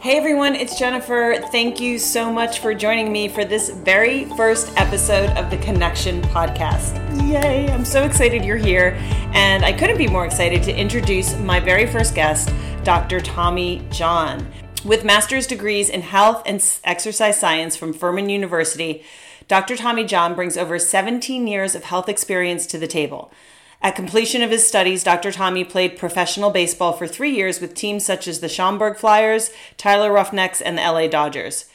Hey everyone, it's Jennifer. Thank you so much for joining me for this very first episode of the Connection podcast. Yay! I'm so excited you're here, and I couldn't be more excited to introduce my very first guest, Dr. Tommy John. With master's degrees in health and exercise science from Furman University, Dr. Tommy John brings over 17 years of health experience to the table. At completion of his studies, Dr. Tommy played professional baseball for three years with teams such as the Schaumburg Flyers, Tyler Roughnecks, and the LA Dodgers.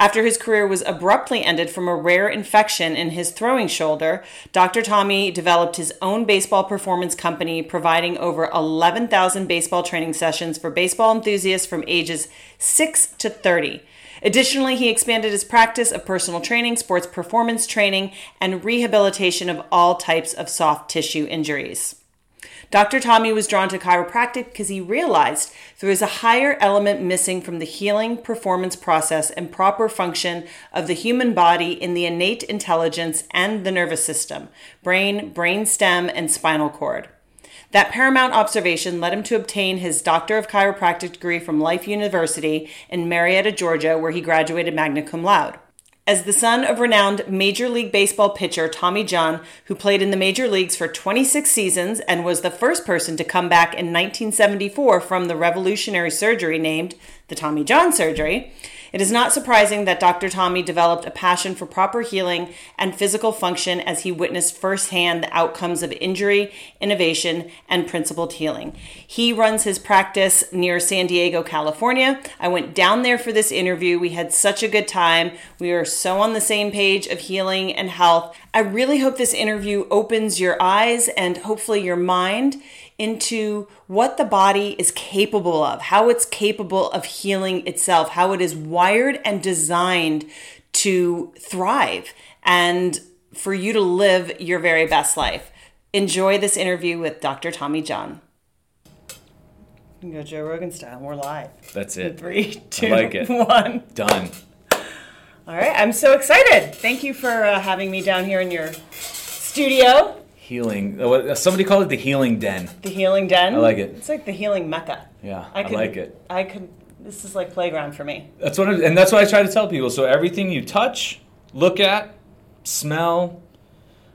After his career was abruptly ended from a rare infection in his throwing shoulder, Dr. Tommy developed his own baseball performance company, providing over 11,000 baseball training sessions for baseball enthusiasts from ages 6 to 30. Additionally, he expanded his practice of personal training, sports performance training, and rehabilitation of all types of soft tissue injuries. Dr. Tommy was drawn to chiropractic because he realized there was a higher element missing from the healing performance process and proper function of the human body in the innate intelligence and the nervous system, brain, brain stem, and spinal cord. That paramount observation led him to obtain his Doctor of Chiropractic degree from Life University in Marietta, Georgia, where he graduated magna cum laude. As the son of renowned Major League Baseball pitcher Tommy John, who played in the major leagues for 26 seasons and was the first person to come back in 1974 from the revolutionary surgery named the Tommy John surgery, it is not surprising that Dr. Tommy developed a passion for proper healing and physical function as he witnessed firsthand the outcomes of injury, innovation, and principled healing. He runs his practice near San Diego, California. I went down there for this interview. We had such a good time. We are so on the same page of healing and health. I really hope this interview opens your eyes and hopefully your mind into what the body is capable of, how it's capable of healing itself, how it is wired and designed to thrive and for you to live your very best life. Enjoy this interview with Dr. Tommy John. You go Joe Rogan style. We're live. That's it. Three, two, I like it. one. Done. All right. I'm so excited. Thank you for uh, having me down here in your studio. Healing. Somebody called it the healing den. The healing den. I like it. It's like the healing mecca. Yeah, I could, like it. I could. This is like playground for me. That's what, I, and that's what I try to tell people. So everything you touch, look at, smell.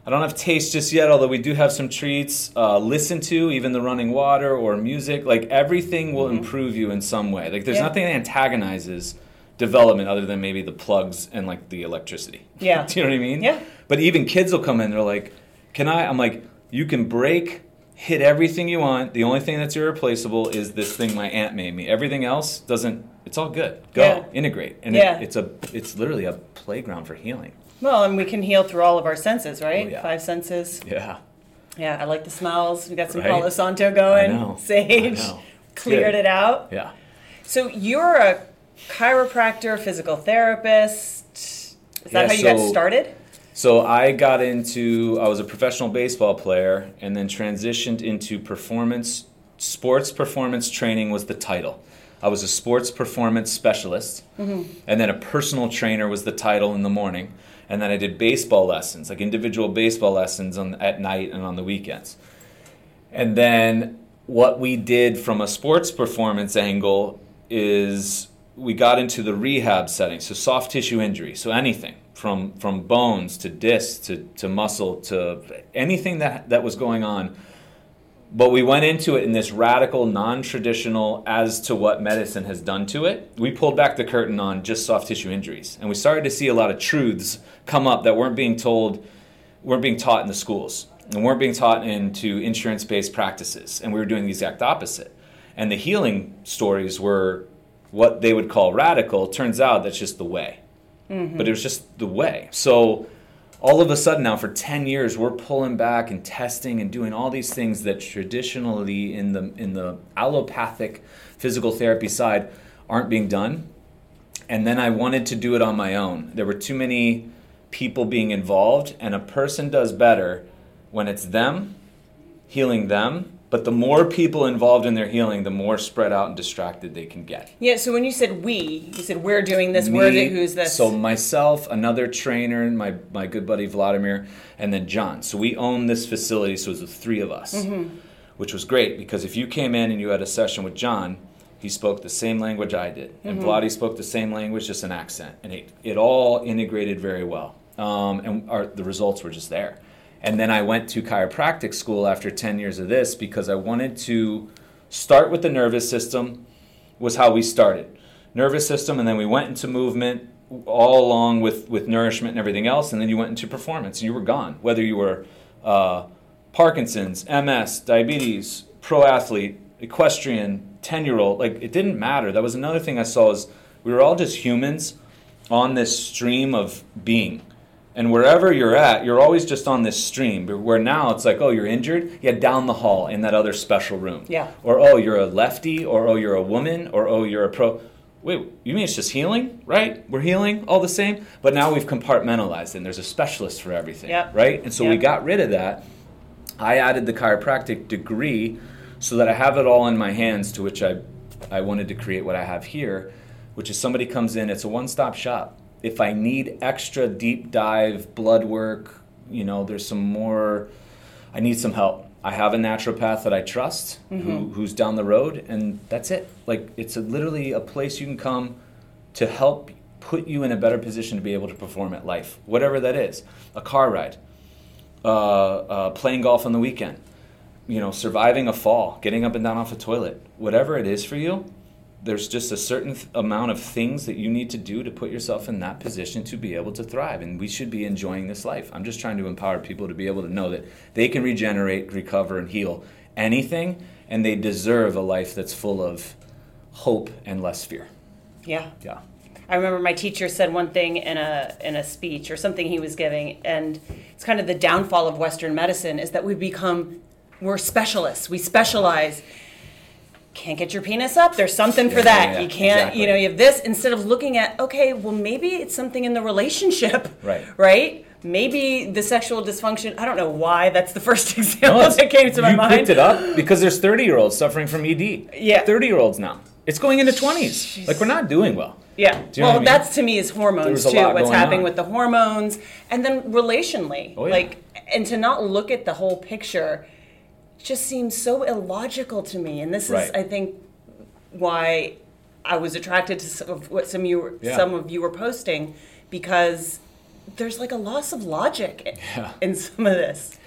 I don't have taste just yet, although we do have some treats. Uh, listen to even the running water or music. Like everything will improve you in some way. Like there's Mm-hmm. Yeah. nothing that antagonizes development other than maybe the plugs and like the electricity. Yeah. do you know what I mean? Yeah. But even kids will come in. They're like, "Can I?" I'm like, "You can break." Hit everything you want. The only thing that's irreplaceable is this thing my aunt made me. Everything else doesn't. It's all good. Go Yeah. integrate, and Yeah. it, it's a. It's literally a playground for healing. Well, and we can heal through all of our senses, right? Oh, yeah. Five senses. Yeah. Yeah, I like the smells. We got some Right? Palo Santo going. I know. Sage. I know. Cleared Good. it out. Yeah. So you're a chiropractor, physical therapist. Is that Yeah, how you got started? So I got into. I was a professional baseball player, and then transitioned into performance. Sports performance training was the title. I was a sports performance specialist, mm-hmm. and then a personal trainer was the title in the morning. And then I did baseball lessons, like individual baseball lessons on, at night and on the weekends. And then what we did from a sports performance angle is we got into the rehab setting, so soft tissue injury, so anything from from bones to discs to, to muscle to anything that that was going on. But we went into it in this radical, non-traditional as to what medicine has done to it. We pulled back the curtain on just soft tissue injuries, and we started to see a lot of truths come up that weren't being told weren't being taught in the schools and weren't being taught into insurance-based practices and we were doing the exact opposite and the healing stories were what they would call radical turns out that's just the way Mm-hmm. but it was just the way so all of a sudden now for 10 years we're pulling back and testing and doing all these things that traditionally in the in the allopathic physical therapy side aren't being done and then I wanted to do it on my own. There were too many people being involved, and a person does better when it's them healing them. But the more people involved in their healing, the more spread out and distracted they can get. Yeah, so when you said we, you said we're doing this, we're Me, the, who's this? So myself, another trainer, my my good buddy Vladimir, and then John. So we own this facility. So it was the three of us, Mm-hmm. which was great because if you came in and you had a session with John, He spoke the same language I did, and Vladi spoke the same language, just an accent, and it, it all integrated very well. Um, and our, the results were just there. And then I went to chiropractic school after 10 years of this because I wanted to start with the nervous system, was how we started. Nervous system, and then we went into movement all along with, with nourishment and everything else, and then you went into performance and you were gone. Whether you were uh, Parkinson's, MS, diabetes, pro athlete, equestrian, 10 year old, like it didn't matter. That was another thing I saw is we were all just humans on this stream of being. And wherever you're at, you're always just on this stream. Where now it's like, oh, you're injured? Yeah, down the hall in that other special room. Yeah. Or oh, you're a lefty, or oh, you're a woman, or oh, you're a pro. Wait, you mean it's just healing, right? We're healing all the same, but now we've compartmentalized, and there's a specialist for everything, Yep. right? And so we got rid of that. I added the chiropractic degree so that I have it all in my hands, to which I, I wanted to create what I have here, which is somebody comes in, it's a one stop shop. If I need extra deep dive blood work, you know, there's some more, I need some help. I have a naturopath that I trust who, who's down the road, and that's it. Like, it's a, literally a place you can come to help put you in a better position to be able to perform at life, whatever that is. A car ride, uh, uh, playing golf on the weekend, you know, surviving a fall, getting up and down off a toilet, whatever it is for you, there's just a certain th- amount of things that you need to do to put yourself in that position to be able to thrive. And we should be enjoying this life. I'm just trying to empower people to be able to know that they can regenerate, recover, and heal anything, and they deserve a life that's full of hope and less fear. Yeah. Yeah. I remember my teacher said one thing in a in a speech or something he was giving, and it's kind of the downfall of Western medicine is that we become we're specialists. We specialize. Can't get your penis up. There's something for Yeah, that. yeah, yeah. You can't. Exactly. You know, you have this instead of looking at okay, well maybe it's something in the relationship. Right. Right. Maybe the sexual dysfunction. I don't know why that's the first example No, that came to my you mind. picked it up because there's 30 year olds suffering from ED. Yeah. 30 year olds now. It's going into 20s. Like we're not doing well. Yeah. Do you know well, I mean? that's to me is hormones too. What's happening on. with the hormones, and then relationally, Oh, yeah. like, and to not look at the whole picture, just seems so illogical to me. And this is, I think, why I was attracted to some of what some you were, Yeah. some of you were posting because there's like a loss of logic Yeah. in some of this.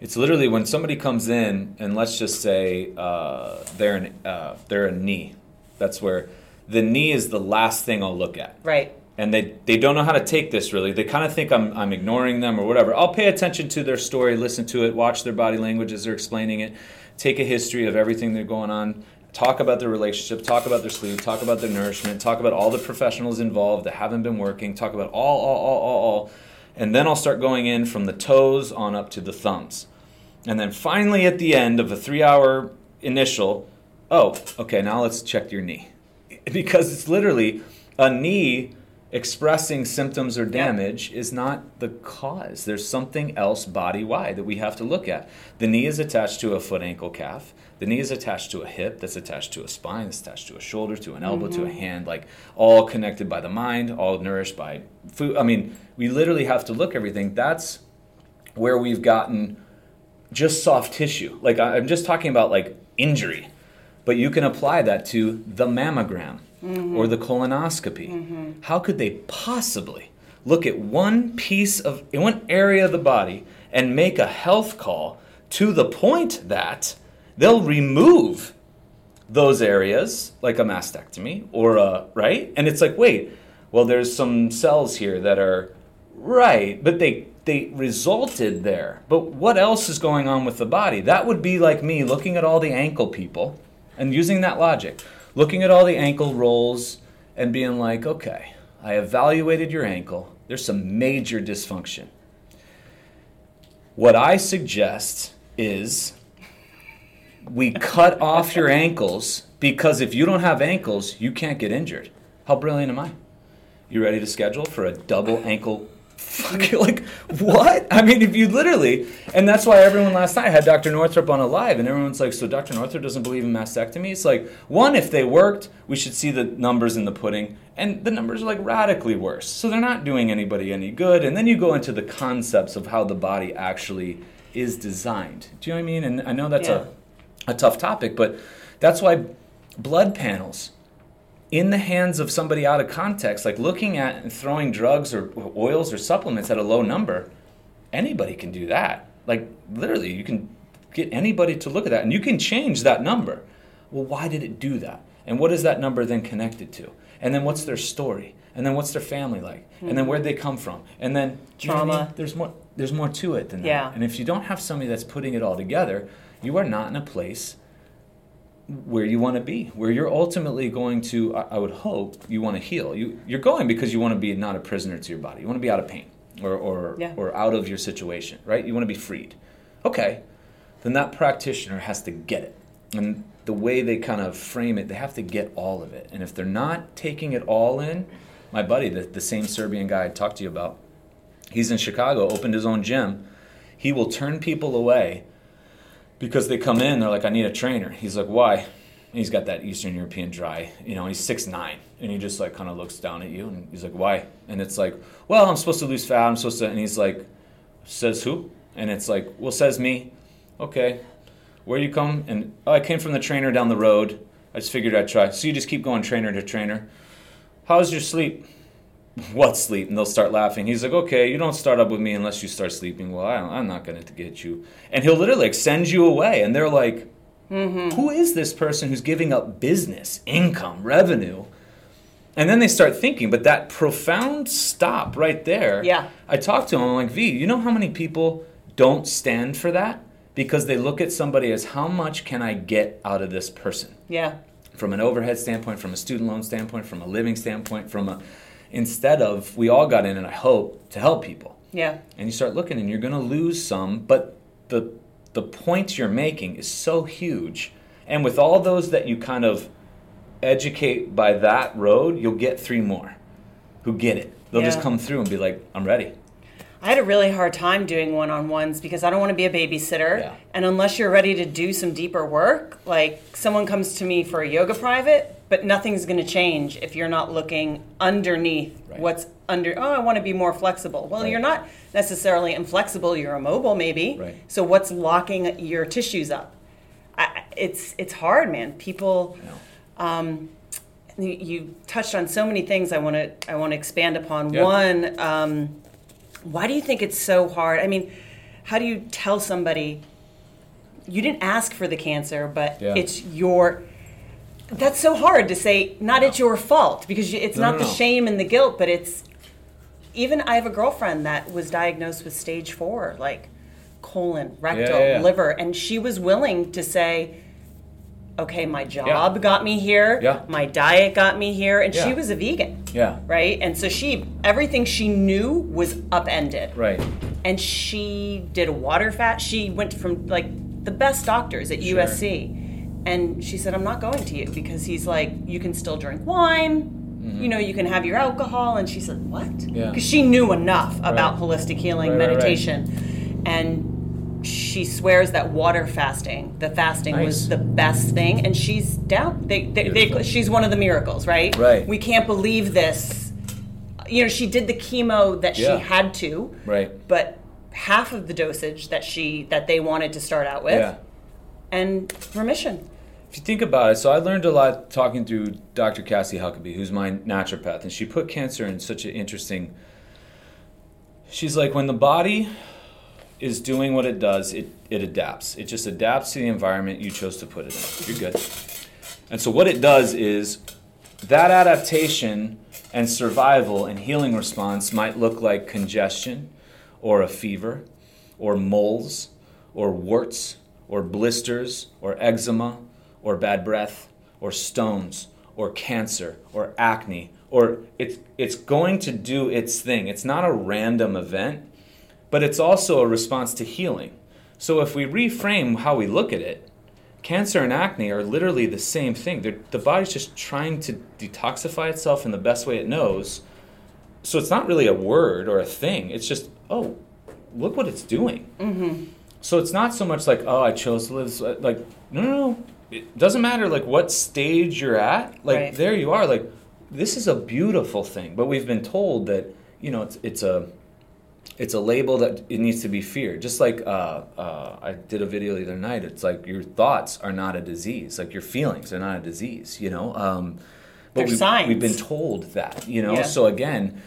It's literally when somebody comes in and let's just say uh, they're an, uh, they're a knee. That's where the knee is the last thing I'll look at. Right. And they, they don't know how to take this really. They kind of think I'm, I'm ignoring them or whatever. I'll pay attention to their story, listen to it, watch their body language as they're explaining it, take a history of everything they're going on, talk about their relationship, talk about their sleep, talk about their nourishment, talk about all the professionals involved that haven't been working, talk about all, all, all, all, all. And then I'll start going in from the toes on up to the thumbs. And then finally at the end of a three hour initial, oh, okay, now let's check your knee. Because it's literally a knee expressing symptoms or damage is not the cause. There's something else body wide that we have to look at. The knee is attached to a foot, ankle, calf. The knee is attached to a hip, that's attached to a spine, that's attached to a shoulder, to an elbow, to a mm-hmm. hand, like all connected by the mind, all nourished by food. I mean, we literally have to look everything. That's where we've gotten just soft tissue. Like I'm just talking about like injury, but you can apply that to the mammogram Mm-hmm. or the colonoscopy. Mm-hmm. How could they possibly look at one piece of in one area of the body and make a health call to the point that they'll remove those areas like a mastectomy or a right? And it's like wait well there's some cells here that are right but they they resulted there. But what else is going on with the body? That would be like me looking at all the ankle people and using that logic looking at all the ankle rolls and being like okay i evaluated your ankle there's some major dysfunction what i suggest is we cut off your ankles because if you don't have ankles, you can't get injured. How brilliant am I? You ready to schedule for a double ankle? Fucking like what? I mean, if you literally, and that's why everyone last night had Dr. Northrup on a live, and everyone's like, "So Dr. Northrup doesn't believe in mastectomy?" It's like, one, if they worked, we should see the numbers in the pudding, and the numbers are like radically worse. So they're not doing anybody any good. And then you go into the concepts of how the body actually is designed. Do you know what I mean? And I know that's Yeah. a a tough topic, but that's why blood panels in the hands of somebody out of context, like looking at and throwing drugs or oils or supplements at a low number, anybody can do that. Like literally, you can get anybody to look at that and you can change that number. Well, why did it do that? And what is that number then connected to? And then what's their story? And then what's their family like? Mm-hmm. And then where'd they come from? And then trauma. You know There's more. There's more to it than yeah. that. And if you don't have somebody that's putting it all together, you are not in a place where you want to be, where you're ultimately going to. I, I would hope you want to heal. You you're going because you want to be not a prisoner to your body. You want to be out of pain or or yeah. or out of your situation, right? You want to be freed. Okay, then that practitioner has to get it. And the way they kind of frame it, they have to get all of it. And if they're not taking it all in, my buddy, the, the same Serbian guy I talked to you about, he's in Chicago, opened his own gym. He will turn people away because they come in, they're like, I need a trainer. He's like, why? And he's got that Eastern European dry, you know, he's six nine, and he just like kind of looks down at you and he's like, why? And it's like, well, I'm supposed to lose fat, I'm supposed to, and he's like, says who? And it's like, well, says me. Okay, where you come? And oh, I came from the trainer down the road. I just figured I'd try. So you just keep going trainer to trainer. How's your sleep? What sleep? And they'll start laughing. He's like, okay, you don't start up with me unless you start sleeping. Well, I am not going to get you. And he'll literally like send you away. And they're like, mm-hmm. Who is this person who's giving up business, income, revenue? And then they start thinking, but that profound stop right there. Yeah. I talked to him. I'm like, V, you know how many people don't stand for that? Because they look at somebody as how much can I get out of this person? Yeah. From an overhead standpoint, from a student loan standpoint, from a living standpoint, from a instead of we all got in and I hope to help people. Yeah. And you start looking and you're going to lose some, but the the point you're making is so huge. And with all those that you kind of educate by that road, you'll get three more who get it. They'll Yeah. just come through and be like, "I'm ready." I had a really hard time doing one on ones because I don't want to be a babysitter. Yeah. And unless you're ready to do some deeper work, like someone comes to me for a yoga private, but nothing's going to change if you're not looking underneath Right. what's under. Oh, I want to be more flexible. Well, Right. you're not necessarily inflexible. You're immobile, maybe. Right. So what's locking your tissues up? I, it's it's hard, man. People. You? Um, you, you touched on so many things I want to I want to expand upon. Yeah. One, um, why do you think it's so hard? I mean, how do you tell somebody you didn't ask for the cancer, but Yeah. it's your that's so hard to say not it's your fault because it's No, not no, the no. shame and the guilt, but it's even I have a girlfriend that was diagnosed with stage 4 like colon, rectal, yeah, yeah. liver and she was willing to say okay, my job got me here, Yeah. my diet got me here and she was a vegan Yeah. right? And so she everything she knew was upended. Right. And she did a water fast. She went from like the best doctors at Sure. USC. And she said, I'm not going to you because he's like, you can still drink wine. You know, you can have your alcohol. And she said, What? Mm-hmm. Yeah. Because she knew enough about Right. holistic healing, Right, right, right. meditation. And she swears that water fasting, the fasting was the best thing. And she's down. They, they, they, she's one of the miracles, right? Right. We can't believe this. You know, she did the chemo that Yeah. she had to Right. but half of the dosage that she that they wanted to start out with Yeah. and remission If you think about it, so I learned a lot talking to Dr. Cassie Huckabee, who's my naturopath, and she put cancer in such an interesting. She's like, when the body is doing what it does, it, it adapts. It just adapts to the environment you chose to put it in. You're good. And so, what it does is that adaptation and survival and healing response might look like congestion or a fever or moles or warts or blisters or eczema or bad breath or stones or cancer or acne or it's it's going to do its thing. It's not a random event, but it's also a response to healing. So if we reframe how we look at it, cancer and acne are literally the same thing. They're, the body's just trying to detoxify itself in the best way it knows. So it's not really a word or a thing. It's just, oh, look what it's doing. mm-hmm. So it's not so much like, oh, I chose to live this. Like, no, no, no. It doesn't matter like what stage you're at. Like Right. there you are. Like this is a beautiful thing. But we've been told that you know it's it's a it's a label that it needs to be feared. Just like uh, uh, I did a video the other night. It's like your thoughts are not a disease. Like your feelings are not a disease. You know. Um, but we, we've been told that. You know. Yeah. So again,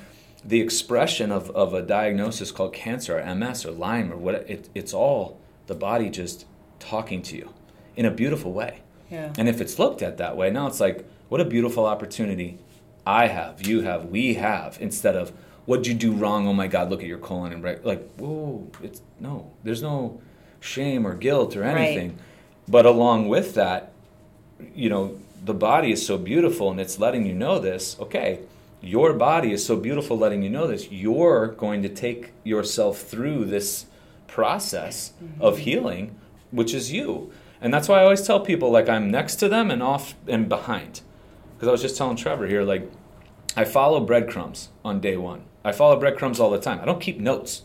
the expression of, of a diagnosis called cancer or MS or Lyme or what it, it's all the body just talking to you in a beautiful way. Yeah. And if it's looked at that way, now it's like, what a beautiful opportunity I have, you have, we have, instead of what'd you do wrong? Oh my God, look at your colon and right. Like, whoa, it's no, there's no shame or guilt or anything. Right. But along with that, you know, the body is so beautiful and it's letting you know this. Okay, your body is so beautiful letting you know this. You're going to take yourself through this process mm-hmm. of healing, which is you. And that's why I always tell people like I'm next to them and off and behind. Because I was just telling Trevor here, like, I follow breadcrumbs on day one. I follow breadcrumbs all the time. I don't keep notes.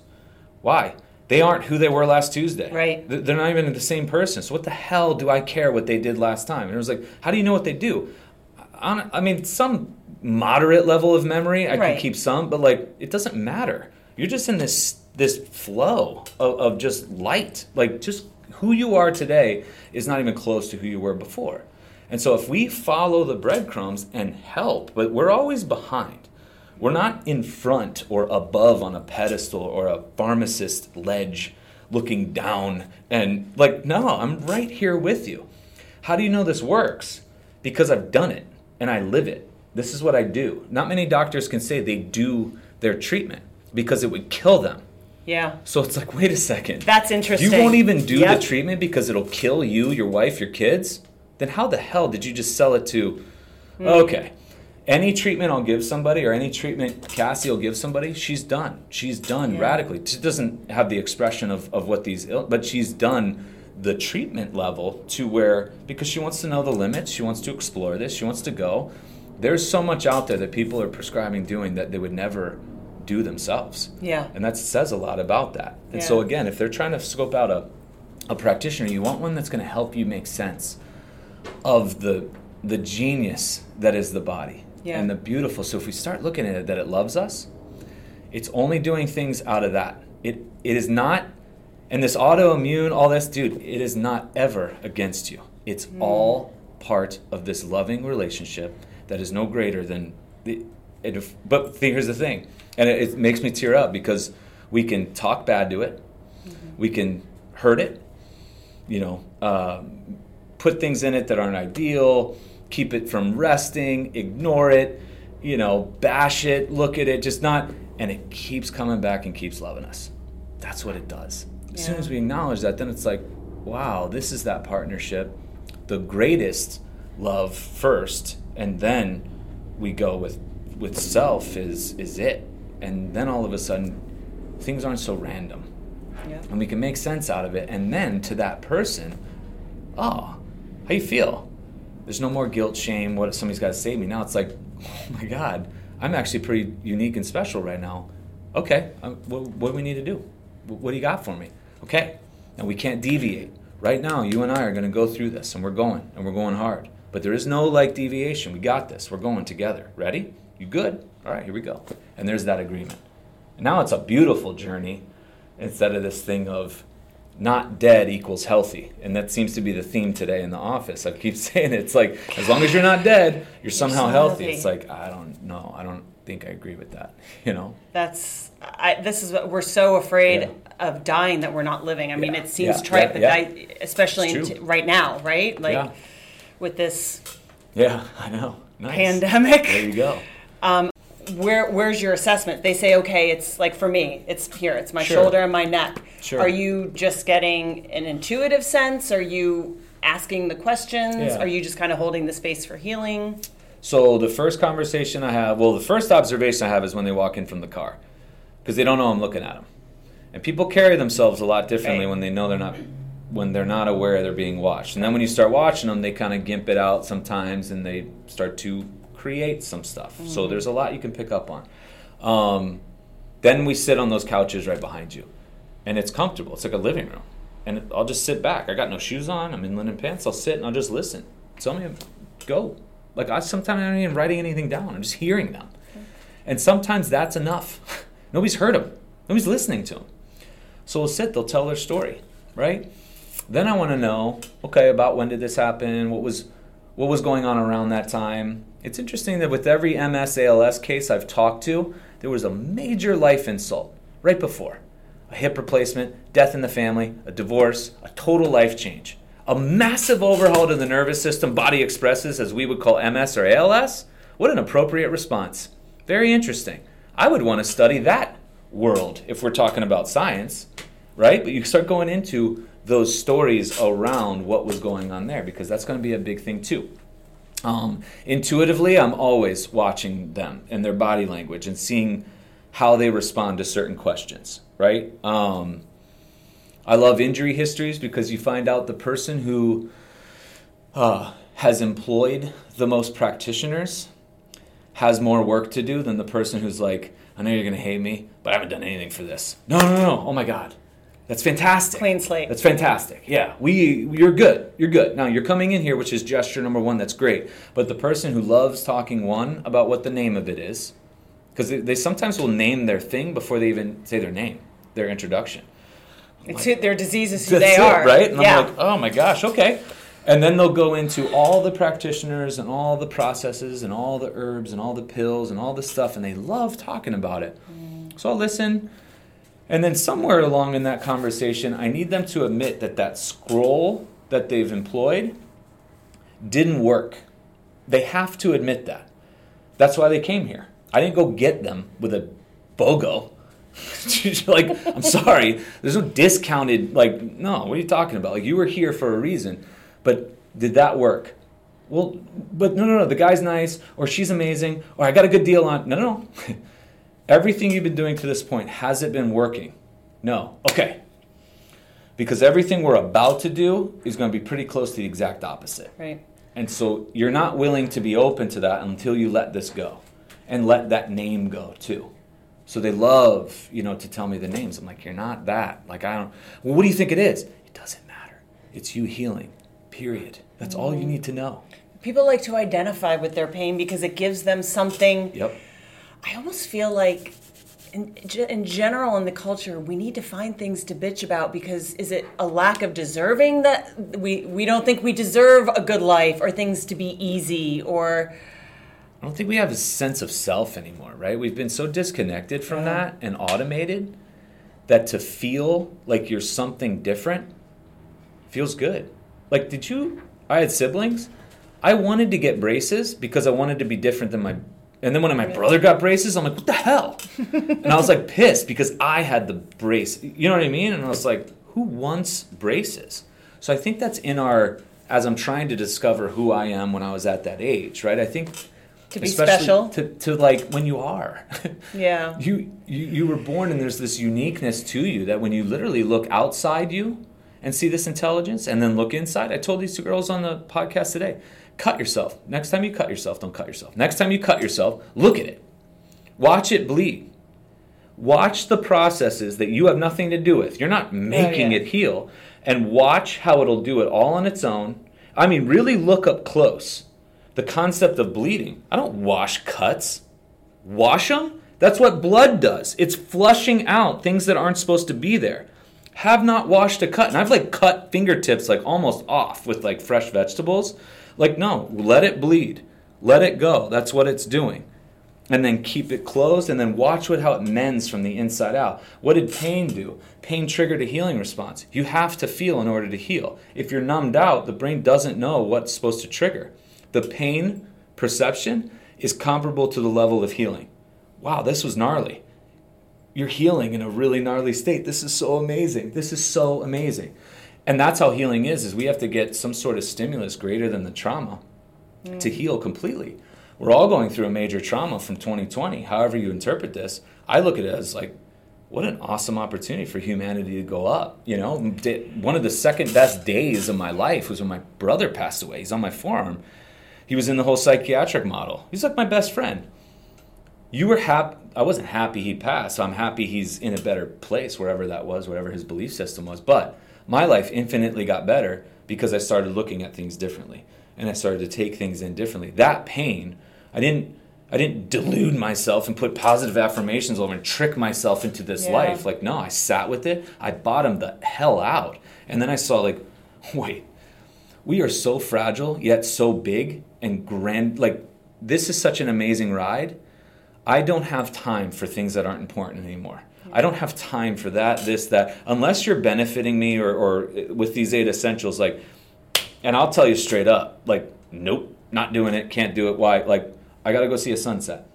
Why? They aren't who they were last Tuesday. Right. They're not even the same person. So what the hell do I care what they did last time? And it was like, how do you know what they do? I, I mean, some moderate level of memory, I Right. can keep some, but like, it doesn't matter. You're just in this this flow of, of just light. Like, just who you are today is not even close to who you were before. And so if we follow the breadcrumbs and help, but we're always behind. We're not in front or above on a pedestal or a pharmacist ledge looking down and like, no, I'm right here with you. How do you know this works? Because I've done it and I live it. This is what I do. Not many doctors can say they do their treatment because it would kill them. Yeah. So it's like, wait a second. That's interesting. You won't even do Yep. the treatment because it'll kill you, your wife, your kids? Then how the hell did you just sell it to? Hmm. Okay. Any treatment I'll give somebody or any treatment Cassie will give somebody, she's done. She's done Yeah. radically. She doesn't have the expression of, of what these, ill, but she's done the treatment level to where, because she wants to know the limits, she wants to explore this, she wants to go. There's so much out there that people are prescribing doing that they would never do themselves. Yeah. And that says a lot about that. And so again, if they're trying to scope out a, a practitioner, you want one that's going to help you make sense of the the genius that is the body Yeah. and the beautiful. So if we start looking at it that it loves us, it's only doing things out of that. It it is not and this autoimmune, all this, dude, it is not ever against you. It's hmm. all part of this loving relationship that is no greater than the. It, but here's the thing, and it, it makes me tear up because we can talk bad to it, we can hurt it, you know, um, put things in it that aren't ideal, keep it from resting, ignore it, you know, bash it, look at it, just not, and it keeps coming back and keeps loving us. That's what it does. As soon as we acknowledge that, then it's like, wow, this is that partnership, the greatest love first, and then we go with with self is is it, and then all of a sudden, things aren't so random Yeah. and we can make sense out of it. And then to that person, oh, how you feel? There's no more guilt, shame. What if somebody's got to save me? Now it's like, oh my God, I'm actually pretty unique and special right now. Okay, um, what, what do we need to do? What do you got for me? Okay, and we can't deviate. Right now, you and I are going to go through this, and we're going, and we're going hard. But there is no like deviation. We got this. We're going together. Ready? You good? All right, here we go. And there's that agreement. And now it's a beautiful journey instead of this thing of not dead equals healthy. And that seems to be the theme today in the office. I keep saying it. It's like, as long as you're not dead, you're somehow so healthy. healthy. It's like, I don't know. I don't think I agree with that. You know? That's I, this is what we're so afraid Yeah. of dying that we're not living. I mean, it seems yeah, trite, yeah, but yeah. I, especially t- right now, right? Like Yeah. with this Yeah, I know. Nice. pandemic. There you go. Um, where where's your assessment? They say, okay, it's like for me, it's here, it's my Sure. shoulder and my neck. Sure. Are you just getting an intuitive sense? Are you asking the questions? Yeah. Are you just kind of holding the space for healing? So the first conversation I have, well, the first observation I have is when they walk in from the car, because they don't know I'm looking at them, and people carry themselves a lot differently Right. when they know they're not, when they're not aware they're being watched. And then when you start watching them, they kind of gimp it out sometimes, and they start to create some stuff. So there's a lot you can pick up on. Um, then we sit on those couches right behind you, and it's comfortable. It's like a living room, and I'll just sit back. I got no shoes on. I'm in linen pants. I'll sit and I'll just listen. Tell me, go. Like I sometimes I'm not even writing anything down. I'm just hearing them, and sometimes that's enough. Nobody's heard them. Nobody's listening to them. So we'll sit, they'll tell their story, right? Then I want to know, okay, about when did this happen? What was what was going on around that time? It's interesting that with every MS ALS case I've talked to, there was a major life insult right before. A hip replacement, death in the family, a divorce, a total life change. A massive overhaul to the nervous system body expresses as we would call MS or ALS. What an appropriate response. Very interesting. I would want to study that world if we're talking about science, right? But you start going into those stories around what was going on there because that's going to be a big thing too. Um, intuitively, I'm always watching them and their body language and seeing how they respond to certain questions, right? Um, I love injury histories because you find out the person who uh, has employed the most practitioners has more work to do than the person who's like, I know you're going to hate me, but I haven't done anything for this. No, no, no. Oh my God. That's fantastic. Clean slate. That's fantastic. Yeah, we you're good. You're good. Now you're coming in here, which is gesture number one. That's great. But the person who loves talking one about what the name of it is, because they, they, sometimes will name their thing before they even say their name, their introduction. It's like, who, their disease is who they it, are, right? And yeah. I'm like, oh my gosh, okay. And then they'll go into all the practitioners and all the processes and all the herbs and all the pills and all the stuff, and they love talking about it. Mm. So I'll listen and then somewhere along in that conversation, I need them to admit that that scroll that they've employed didn't work. They have to admit that. That's why they came here. I didn't go get them with a BOGO. like, I'm sorry, there's no discounted, like, no, what are you talking about? Like, you were here for a reason. But did that work? Well, but no, no, no, the guy's nice, or she's amazing, or I got a good deal on. No, no, no. Everything you've been doing to this point, has it been working? No. Okay. Because everything we're about to do is going to be pretty close to the exact opposite. Right. And so you're not willing to be open to that until you let this go and let that name go too. So they love, you know, to tell me the names. I'm like, you're not that. Like, I don't. Well, what do you think it is? It doesn't matter. It's you healing, period. That's mm all you need to know. People like to identify with their pain because it gives them something. Yep I almost feel like in, in general in the culture we need to find things to bitch about because is it a lack of deserving that we we don't think we deserve a good life or things to be easy or I don't think we have a sense of self anymore, right? We've been so disconnected from that and automated that to feel like you're something different feels good. Like did you I had siblings. I wanted to get braces because I wanted to be different than my and then when my brother got braces, I'm like, what the hell? and I was like pissed because I had the brace. You know what I mean? And I was like, who wants braces? So I think that's in our, as I'm trying to discover who I am when I was at that age, right? I think to be special to, to like when you are yeah you, you you were born and there's this uniqueness to you that when you literally look outside you and see this intelligence and then look inside i told these two girls on the podcast today cut yourself. Next time you cut yourself, don't cut yourself. Next time you cut yourself, look at it. Watch it bleed. Watch the processes that you have nothing to do with. You're not oh, making oh, yeah. it heal. And watch how it'll do it all on its own. I mean, really look up close the concept of bleeding. I don't wash cuts. Wash them? That's what blood does. It's flushing out things that aren't supposed to be there. Have not washed a cut. And I've like cut fingertips like almost off with like fresh vegetables like, no, let it bleed. Let it go. That's what it's doing. And then keep it closed and then watch what, how it mends from the inside out. What did pain do? Pain triggered a healing response. You have to feel in order to heal. If you're numbed out, the brain doesn't know what's supposed to trigger. The pain perception is comparable to the level of healing. Wow, this was gnarly. You're healing in a really gnarly state. This is so amazing. This is so amazing and that's how healing is is we have to get some sort of stimulus greater than the trauma mm. to heal completely. We're all going through a major trauma from 2020 however you interpret this. I look at it as like what an awesome opportunity for humanity to go up you know? One of the second best days of my life was when my brother passed away. He's on my forearm. He was in the whole psychiatric model. He's like my best friend. You were happy i wasn't happy he passed so i'm happy he's in a better place wherever that was whatever his belief system was but my life infinitely got better because I started looking at things differently and I started to take things in differently. That pain, I didn't I didn't delude myself and put positive affirmations over and trick myself into this Yeah. life. Like, no, I sat with it. I bottomed the hell out. And then I saw, like, wait, we are so fragile, yet so big and grand. Like, this is such an amazing ride. I don't have time for things that aren't important anymore. I don't have time for that, this, that, unless you're benefiting me or, or with these eight essentials. Like, and I'll tell you straight up, like, nope, not doing it, can't do it. Why? Like, I gotta go see a sunset.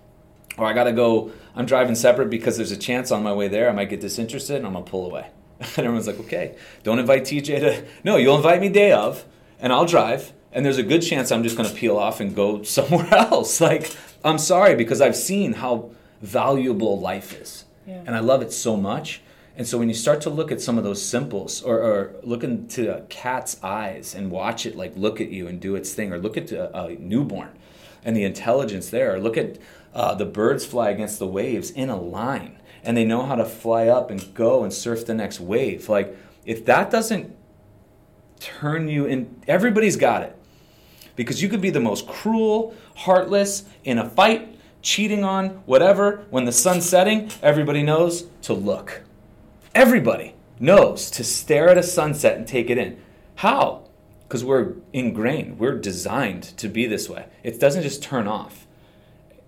Or I gotta go, I'm driving separate because there's a chance on my way there I might get disinterested and I'm gonna pull away. And everyone's like, okay, don't invite TJ to, no, you'll invite me day of and I'll drive. And there's a good chance I'm just gonna peel off and go somewhere else. Like, I'm sorry because I've seen how valuable life is. Yeah. And I love it so much. And so when you start to look at some of those symbols, or, or look into a cat's eyes and watch it like look at you and do its thing, or look at a, a newborn and the intelligence there, or look at uh, the birds fly against the waves in a line, and they know how to fly up and go and surf the next wave. Like if that doesn't turn you in, everybody's got it because you could be the most cruel, heartless in a fight, cheating on whatever. When the sun's setting, everybody knows to look. Everybody knows to stare at a sunset and take it in. How? Because we're ingrained, we're designed to be this way. It doesn't just turn off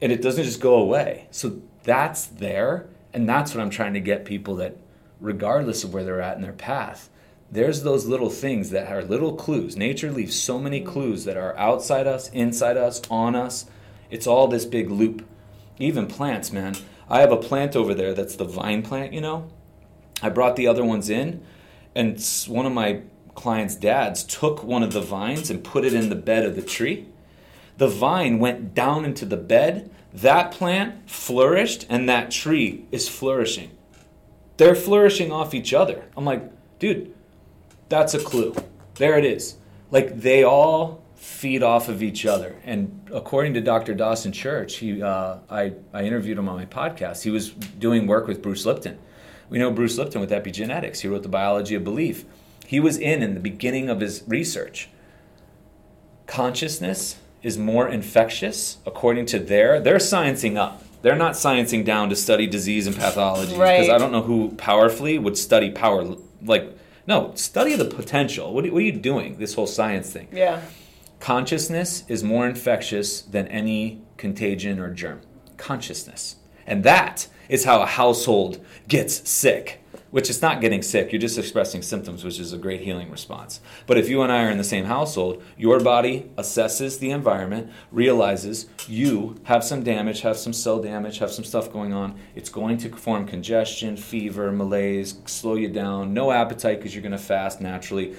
and it doesn't just go away. So that's there, and that's what I'm trying to get people that, regardless of where they're at in their path, there's those little things that are little clues. Nature leaves so many clues that are outside us, inside us, on us. It's all this big loop. Even plants, man. I have a plant over there that's the vine plant, you know? I brought the other ones in, and one of my clients' dads took one of the vines and put it in the bed of the tree. The vine went down into the bed, that plant flourished, and that tree is flourishing. They're flourishing off each other. I'm like, dude, that's a clue. There it is. Like they all feed off of each other. And according to Dr. Dawson Church, he, uh, I, I interviewed him on my podcast. He was doing work with Bruce Lipton. We know Bruce Lipton with epigenetics. He wrote the Biology of Belief. He was in in the beginning of his research. Consciousness is more infectious, according to their. They're sciencing up. They're not sciencing down to study disease and pathology because Right. I don't know who powerfully would study power. Like, no, study the potential. What, are- what are you doing? This whole science thing. Yeah. Consciousness is more infectious than any contagion or germ. Consciousness. And that is how a household gets sick, which is not getting sick. You're just expressing symptoms, which is a great healing response. But if you and I are in the same household, your body assesses the environment, realizes you have some damage, have some cell damage, have some stuff going on. It's going to form congestion, fever, malaise, slow you down, no appetite because you're going to fast naturally.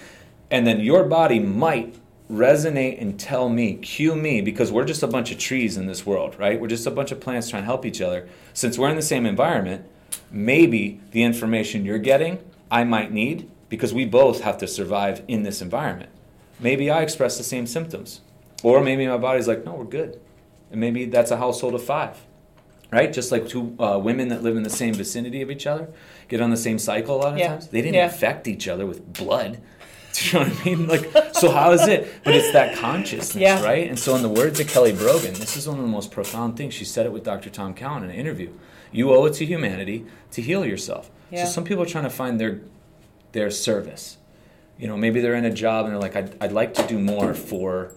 And then your body might resonate and tell me, cue me, because we're just a bunch of trees in this world, right? We're just a bunch of plants trying to help each other. Since we're in the same environment, maybe the information you're getting, I might need because we both have to survive in this environment. Maybe I express the same symptoms. Or maybe my body's like, no, we're good. And maybe that's a household of five, right? Just like two uh, women that live in the same vicinity of each other get on the same cycle a lot of Yeah. times. They didn't Yeah. infect each other with blood. Do you know what I mean? Like, so how is it? But it's that consciousness, Yeah. right? And so, in the words of Kelly Brogan, this is one of the most profound things. She said it with Dr. Tom Cowan in an interview. You owe it to humanity to heal yourself. Yeah. So some people are trying to find their their service. You know, maybe they're in a job and they're like, I'd, I'd like to do more for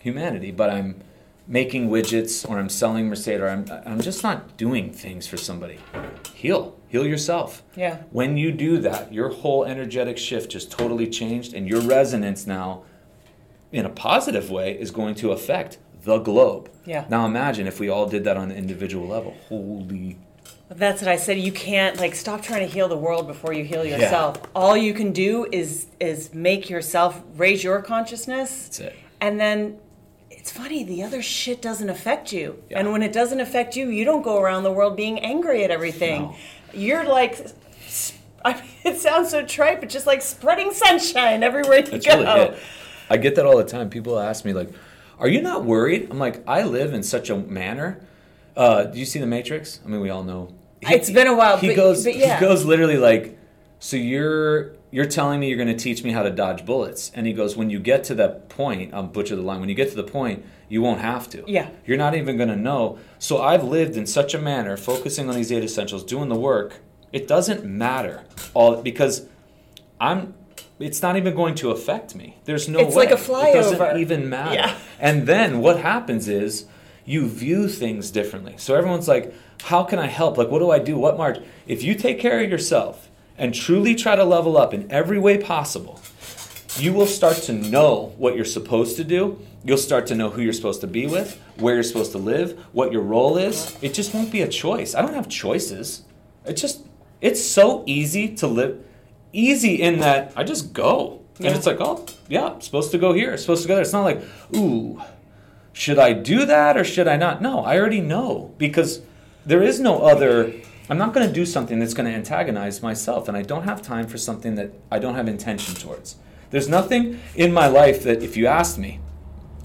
humanity, but I'm making widgets or I'm selling Mercedes or I'm, I'm just not doing things for somebody. Heal. Heal yourself. Yeah. When you do that, your whole energetic shift just totally changed, and your resonance now, in a positive way, is going to affect the globe. Yeah. Now imagine if we all did that on the individual level. Holy. That's what I said. You can't like stop trying to heal the world before you heal yourself. Yeah. All you can do is is make yourself raise your consciousness, That's it. and then it's funny the other shit doesn't affect you. Yeah. And when it doesn't affect you, you don't go around the world being angry at everything. No. You're like. I mean, it sounds so trite, but just like spreading sunshine everywhere you That's go. really it. I get that all the time. People ask me like, "Are you not worried?" I'm like, "I live in such a manner." Uh, do you see the Matrix? I mean, we all know. He- It's been a while, He but- goes. but yeah. He goes literally like, "So you're you're telling me you're going to teach me how to dodge bullets?" And he goes, "When you get to that point, I'll butcher the line. When you get to the point, you won't have to. Yeah. You're not even going to know. So I've lived in such a manner, focusing on these eight essentials, doing the work. It doesn't matter all because I'm. It's not even going to affect me. There's no It's way. like a flyover. It doesn't even matter. Yeah. And then what happens is you view things differently. So everyone's like, how can I help? Like, what do I do? What march? If you take care of yourself and truly try to level up in every way possible, you will start to know what you're supposed to do. You'll start to know who you're supposed to be with, where you're supposed to live, what your role is. It just won't be a choice. I don't have choices. It just, it's so easy to live. Easy in that I just go. Yeah. And it's like, oh, yeah, I'm supposed to go here, I'm supposed to go there. It's not like, ooh, should I do that or should I not? No, I already know because there is no other. I'm not going to do something that's going to antagonize myself, and I don't have time for something that I don't have intention towards. There's nothing in my life that if you asked me,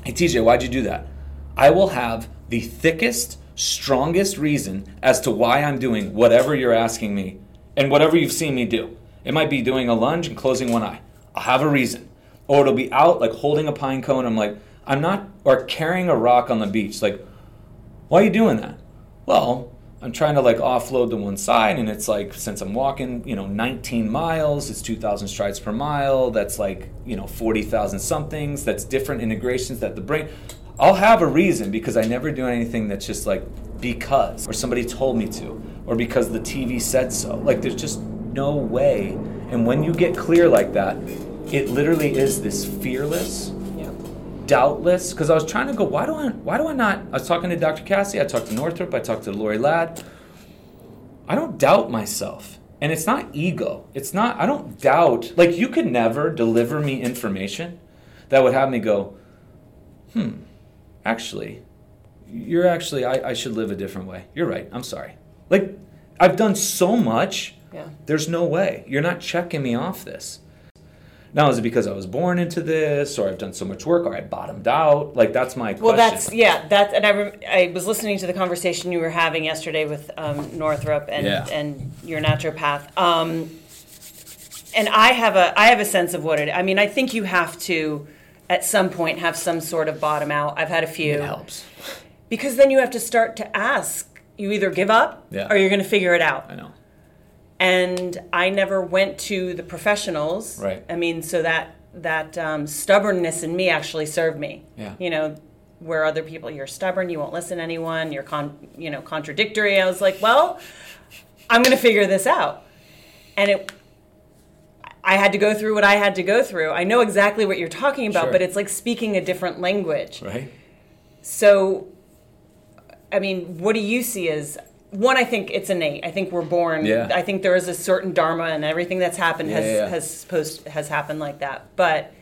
hey TJ, why'd you do that? I will have the thickest, strongest reason as to why I'm doing whatever you're asking me and whatever you've seen me do. It might be doing a lunge and closing one eye. I'll have a reason. Or it'll be out like holding a pine cone. I'm like, I'm not, or carrying a rock on the beach. Like, why are you doing that? Well, I'm trying to like offload to one side, and it's like since I'm walking, you know, 19 miles, it's 2,000 strides per mile. That's like you know 40,000 somethings. That's different integrations that the brain. I'll have a reason because I never do anything that's just like because or somebody told me to or because the TV said so. Like there's just no way. And when you get clear like that, it literally is this fearless. Doubtless because I was trying to go. Why do I? Why do I not? I was talking to Dr. Cassie. I talked to Northrup. I talked to Lori Ladd. I don't doubt myself, and it's not ego. It's not. I don't doubt. Like you could never deliver me information that would have me go, hmm. Actually, you're actually. I, I should live a different way. You're right. I'm sorry. Like I've done so much. Yeah. There's no way. You're not checking me off this. Now, is it because I was born into this, or I've done so much work, or I bottomed out? Like that's my question. Well, that's yeah. That's and I rem- I was listening to the conversation you were having yesterday with um, Northrup and Yeah. and your naturopath. Um, and I have a I have a sense of what it. I mean, I think you have to at some point have some sort of bottom out. I've had a few it helps. because then you have to start to ask. You either give up Yeah. or you're going to figure it out. I know. And I never went to the professionals. Right. I mean, so that that um, stubbornness in me actually served me. Yeah. You know, where other people you're stubborn, you won't listen to anyone, you're con, you know, contradictory. I was like, well, I'm going to figure this out, and it. I had to go through what I had to go through. I know exactly what you're talking about, Sure. but it's like speaking a different language. Right. So, I mean, what do you see as one? I think it's innate. I think we're born. Yeah. I think there is a certain dharma, and everything that's happened Yeah, has yeah, has supposed has happened like that. But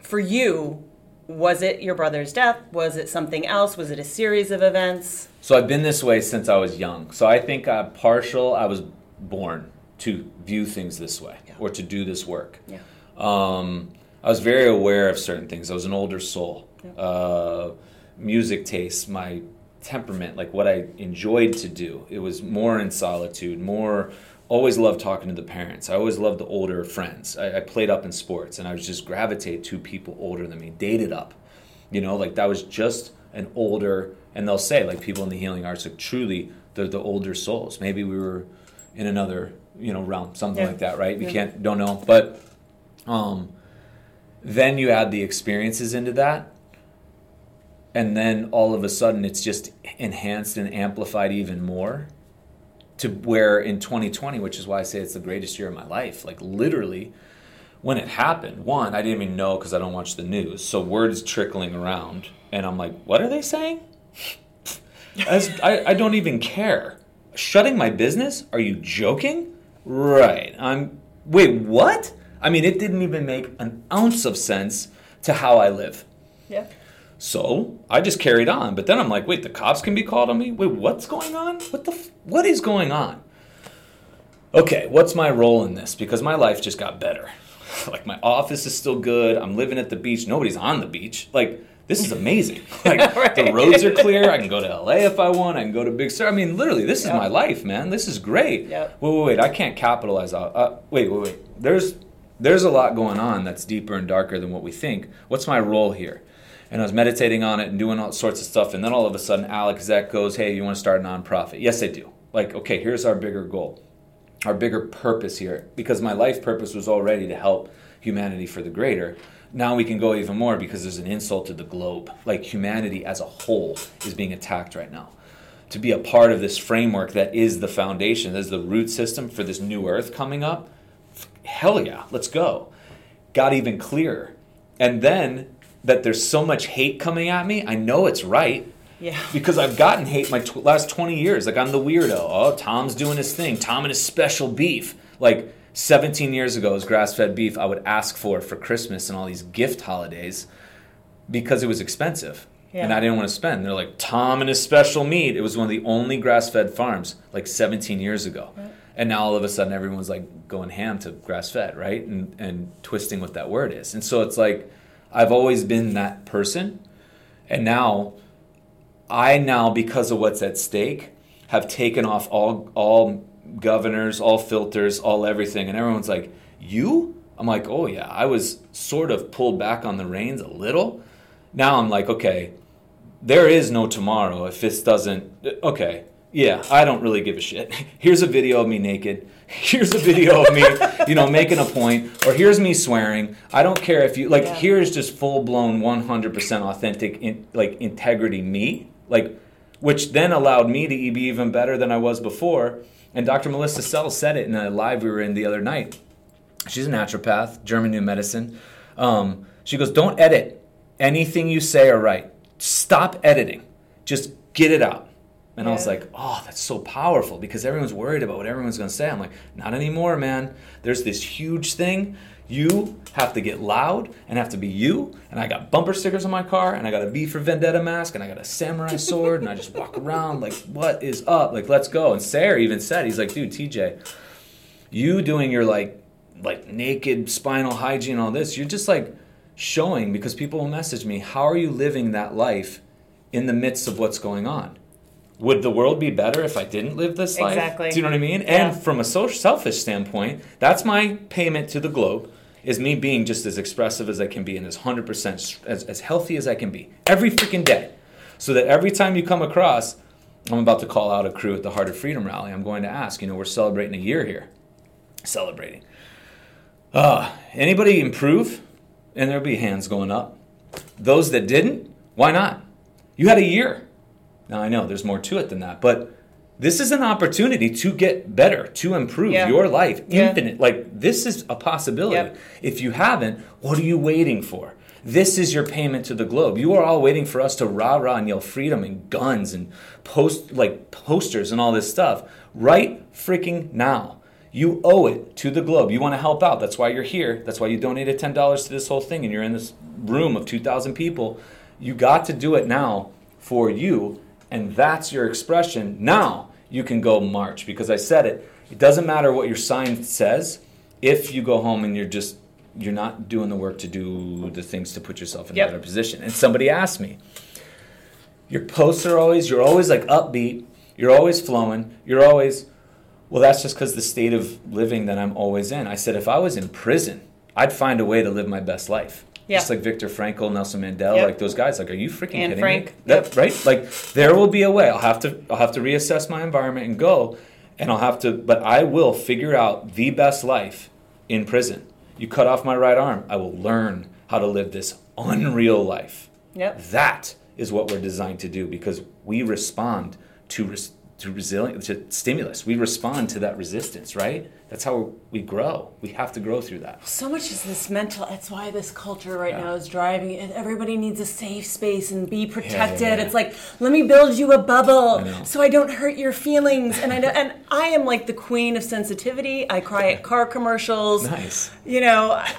for you, was it your brother's death? Was it something else? Was it a series of events? So I've been this way since I was young. So I think I'm partial. I was born to view things this way Yeah. or to do this work. Yeah. Um, I was very aware of certain things. I was an older soul. Uh, music tastes, my temperament, like what I enjoyed to do. It was more in solitude, more. Always loved talking to the parents. I always loved the older friends. I, I played up in sports, and I would just gravitate to people older than me. Dated up, you know, like that was just an older. And they'll say, like people in the healing arts, like truly, they're the older souls. Maybe we were in another, you know, realm, something Yeah. like that, right? We Yeah. can't, don't know, but um, then you add the experiences into that and then all of a sudden it's just enhanced and amplified even more to where in 2020 which is why i say it's the greatest year of my life like literally when it happened. One i didn't even know because i don't watch the news. So words trickling around and i'm like what are they saying? As, I, I don't even care. Shutting my business? Are you joking? Right. I'm wait what? I mean it didn't even make an ounce of sense to how i live. Yeah. So I just carried on. But then I'm like, wait, the cops can be called on me? Wait, what's going on? What the? F- what is going on? Okay, what's my role in this? Because my life just got better. Like my office is still good. I'm living at the beach. Nobody's on the beach. Like this is amazing. Like the roads are clear. I can go to LA if I want. I can go to Big Sur. I mean, literally, this is my life, man. This is great. Yep. Wait, wait, wait. I can't capitalize on. Uh, wait, wait, wait. There's there's a lot going on that's deeper and darker than what we think. What's my role here? And I was meditating on it and doing all sorts of stuff. And then all of a sudden, Alex Zek goes, Hey, you want to start a nonprofit? Yes, I do. Like, okay, here's our bigger goal, our bigger purpose here. Because my life purpose was already to help humanity for the greater. Now we can go even more because there's an insult to the globe. Like, humanity as a whole is being attacked right now to be a part of this framework that is the foundation, that is the root system for this new earth coming up, hell yeah, let's go. Got even clearer. And then that there's so much hate coming at me, I know it's right. Yeah. Because I've gotten hate my tw- last 20 years. Like, I'm the weirdo. Oh, Tom's doing his thing. Tom and his special beef. Like, 17 years ago, was grass fed beef I would ask for for Christmas and all these gift holidays because it was expensive. Yeah. And I didn't want to spend. They're like, Tom and his special meat. It was one of the only grass fed farms like 17 years ago. Right. And now all of a sudden everyone's like going ham to grass fed, right? And, and twisting what that word is. And so it's like, I've always been that person. And now, I now, because of what's at stake, have taken off all, all governors, all filters, all everything. And everyone's like, You? I'm like, Oh, yeah. I was sort of pulled back on the reins a little. Now I'm like, Okay, there is no tomorrow if this doesn't okay yeah i don't really give a shit here's a video of me naked here's a video of me you know making a point or here's me swearing i don't care if you like Yeah. here's just full-blown 100% authentic in, like integrity me like which then allowed me to be even better than i was before and dr melissa Sell said it in a live we were in the other night she's a naturopath, German New Medicine. Um, she goes, don't edit anything you say or write. Stop editing. Just get it out. And I was like, oh, that's so powerful because everyone's worried about what everyone's going to say. I'm like, not anymore, man. There's this huge thing. You have to get loud and have to be you. And I got bumper stickers on my car and I got a V for Vendetta mask and I got a samurai sword and I just walk around like, what is up? Like, let's go. And Sarah even said, he's like, dude, TJ, you doing your like like naked spinal hygiene all this you're just like showing because people will message me how are you living that life in the midst of what's going on would the world be better if i didn't live this life Exactly. do you know what i mean Yeah. and from a social selfish standpoint that's my payment to the globe is me being just as expressive as i can be and as 100% as, as healthy as i can be every freaking day so that every time you come across i'm about to call out a crew at the heart of freedom rally i'm going to ask you know we're celebrating a year here celebrating. Uh, anybody improve? And there'll be hands going up. Those that didn't, why not? You had a year. Now I know there's more to it than that, but this is an opportunity to get better, to improve Yeah. your life. Yeah. Infinite. Like this is a possibility. Yep. If you haven't, what are you waiting for? This is your payment to the globe. You are all waiting for us to rah rah and yell freedom and guns and post like posters and all this stuff right freaking now. You owe it to the globe. You want to help out. That's why you're here. That's why you donated ten dollars to this whole thing, and you're in this room of two thousand people. You got to do it now for you, and that's your expression. Now you can go march because I said it. It doesn't matter what your sign says if you go home and you're just you're not doing the work to do the things to put yourself in Yep. a better position. And somebody asked me, your posts are always you're always like upbeat, you're always flowing, you're always well, that's just because the state of living that I'm always in. I said, if I was in prison, I'd find a way to live my best life. Yeah. Just like Viktor Frankl, Nelson Mandela, Yep. like those guys. Like, are you freaking kidding Frank. me? That, right? Like, there will be a way. I'll have to. I'll have to reassess my environment and go, and I'll have to. But I will figure out the best life in prison. You cut off my right arm, I will learn how to live this unreal life. Yep. That is what we're designed to do because we respond to res- to resilience to stimulus. We respond to that resistance, right? That's how we grow. We have to grow through that. So much is this mental. That's why this culture right Yeah. now is driving it. Everybody needs a safe space and be protected. yeah. It's like let me build you a bubble I so I don't hurt your feelings. And I know, and I am like the queen of sensitivity. I cry at car commercials. Nice. You know, I,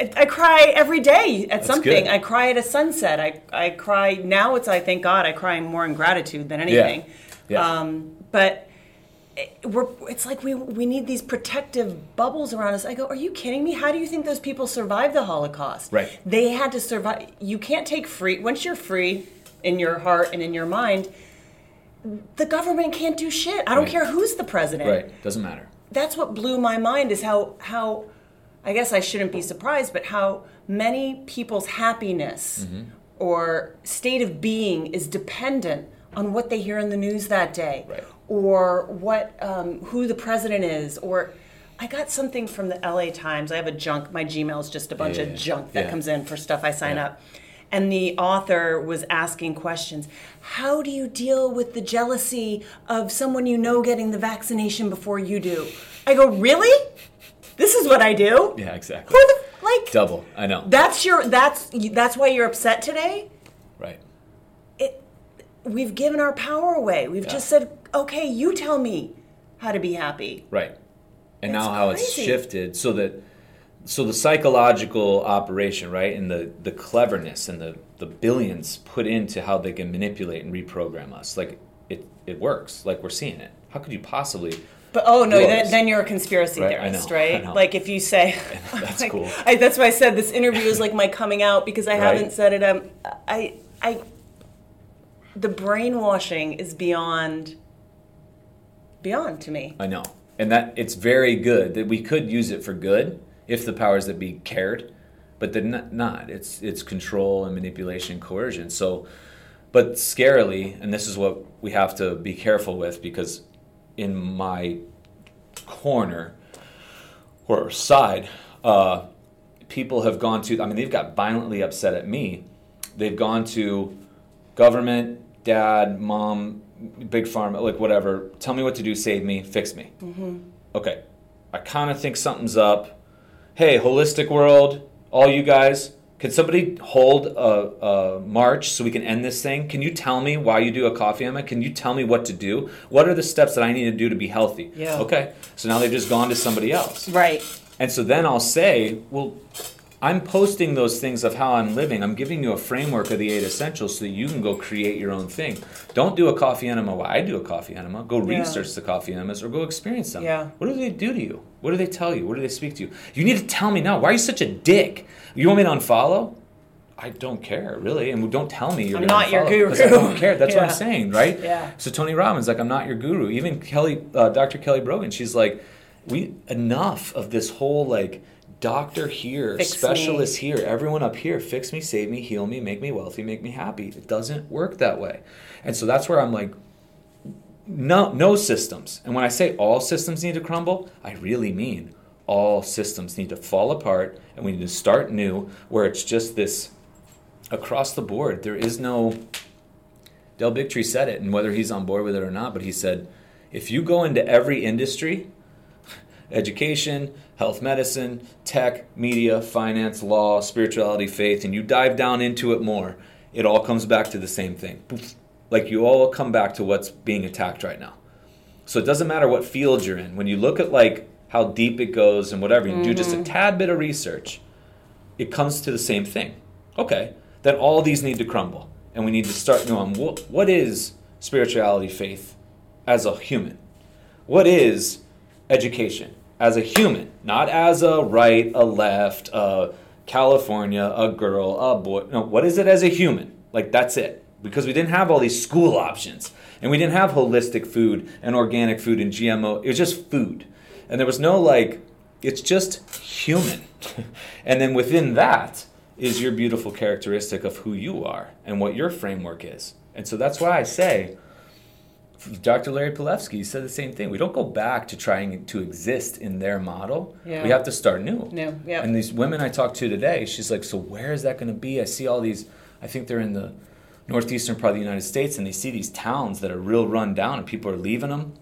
I, I cry every day at something. good. I cry at a sunset. I I cry now. It's I thank God I cry more in gratitude than anything. Yeah. Um, but we're, it's like we, we need these protective bubbles around us. I go, are you kidding me? How do you think those people survived the Holocaust? Right. They had to survive. You can't take free, once you're free in your heart and in your mind, the government can't do shit. I don't Right. care who's the president. Right. Doesn't matter. That's what blew my mind is how, how, I guess I shouldn't be surprised, but how many people's happiness mm-hmm. or state of being is dependent on what they hear in the news that day Right. Or what um, who the president is or I got something from the LA Times. I have a junk. My Gmail is just a bunch Yeah, of junk that yeah. comes in for stuff I sign Yeah. up. And the author was asking questions. How do you deal with the jealousy of someone you know getting the vaccination before you do? I go, really? This is what I do. Yeah, exactly. Who the like? Double. I know. That's your. That's that's why you're upset today. We've given our power away. We've Yeah. just said, okay, you tell me how to be happy. Right. And now how it's shifted so that so the psychological operation, right, and the the cleverness and the the billions put into how they can manipulate and reprogram us. Like it it works. Like we're seeing it. How could you possibly But oh no, then, then you're a conspiracy Right, theorist, know, right? Like if you say, That's like, cool. I, that's why I said this interview is like my coming out because I Right. haven't said it. Um, I, I, the brainwashing is beyond, beyond to me. I know. And that it's very good that we could use it for good if the powers that be cared, but they're not. not. It's it's control and manipulation coercion. So but scarily, and this is what we have to be careful with because in my corner or side, uh, people have gone to, I mean, they've got violently upset at me. They've gone to government, dad, mom, big pharma, like whatever. Tell me what to do, save me, fix me. Mm-hmm. Okay, I kind of think something's up. Hey, holistic world, all you guys, can somebody hold a, a march so we can end this thing? Can you tell me why you do a coffee enema? Can you tell me what to do? What are the steps that I need to do to be healthy? Yeah. Okay, so now they've just gone to somebody else. Right. And so then I'll say, well, I'm posting those things of how I'm living. I'm giving you a framework of the eight essentials so that you can go create your own thing. Don't do a coffee enema while I do a coffee enema. Go Yeah. research the coffee enemas or go experience them. Yeah. What do they do to you? What do they tell you? What do they speak to you? You need to tell me now. Why are you such a dick? You want me to unfollow? I don't care, really. And don't tell me you're I'm not your 'cause I guru. don't care. That's what I'm saying, right? Yeah. So Tony Robbins, like, I'm not your guru. Even Kelly, uh, Dr. Kelly Brogan, she's like, we enough of this whole like doctor here, Fix me. specialist here, everyone up here, fix me, save me, heal me, make me wealthy, make me happy. It doesn't work that way, and so that's where I'm like, no, no systems. And when I say all systems need to crumble, I really mean all systems need to fall apart, and we need to start new, where it's just this across the board. There is no. Del Bigtree said it, and whether he's on board with it or not, but he said, if you go into every industry, education, health medicine, tech, media, finance, law, spirituality, faith, and you dive down into it more, it all comes back to the same thing. Like you all come back to what's being attacked right now. So it doesn't matter what field you're in. When you look at like how deep it goes and whatever, you do just a mm-hmm. tad bit of research, it comes to the same thing. Okay, then all these need to crumble, and we need to start knowing what, what is spirituality, faith, as a human. What is education as a human, not as a right, a left, a California, a girl, a boy. No, what is it as a human? Like that's it. Because we didn't have all these school options, and we didn't have holistic food and organic food and GMO. It was just food, and there was no like. It's just human, and then within that is your beautiful characteristic of who you are and what your framework is. And so that's why I say Dr. Larry Palevsky said the same thing. We don't go back to trying to exist in their model. Yeah. We have to start new. New, yeah. And these women I talked to today, she's like, so where is that going to be? I see all these, I think they're in the northeastern part of the United States, and they see these towns that are real run down, and people are leaving them.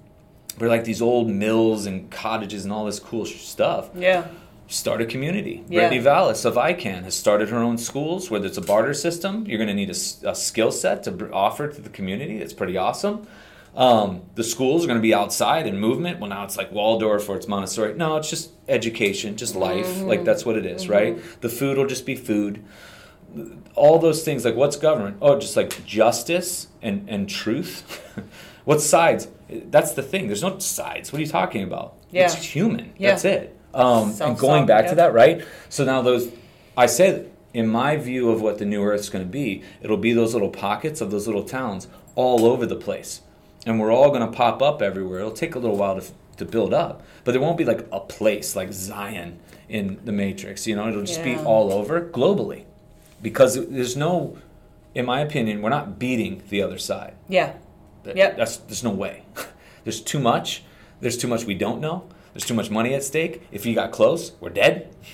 They're like these old mills and cottages and all this cool sh- stuff Yeah. start a community. Yeah. Brittany Vallis of ICAN has started her own schools, whether it's a barter system, you're going to need a skill set to br- offer to the community. That's pretty awesome. Um, the schools are going to be outside and movement. Well, now it's like Waldorf or it's Montessori. No, it's just education, just life. Like that's what it is, right? The food will just be food. All those things, like what's government? Oh, just like justice and, and truth. what sides? That's the thing. There's no sides. What are you talking about? Yeah. It's human. Yeah. That's it. Um, and going back yeah. to that, right? So now those, I say, in my view of what the new Earth's going to be, it'll be those little pockets of those little towns all over the place, and we're all going to pop up everywhere. It'll take a little while to to build up, but there won't be like a place like Zion in the Matrix. You know, it'll just be all over globally, because there's no in my opinion, we're not beating the other side. Yeah. That- Yep. That's there's no way. there's too much. There's too much we don't know. There's too much money at stake. If you got close, we're dead.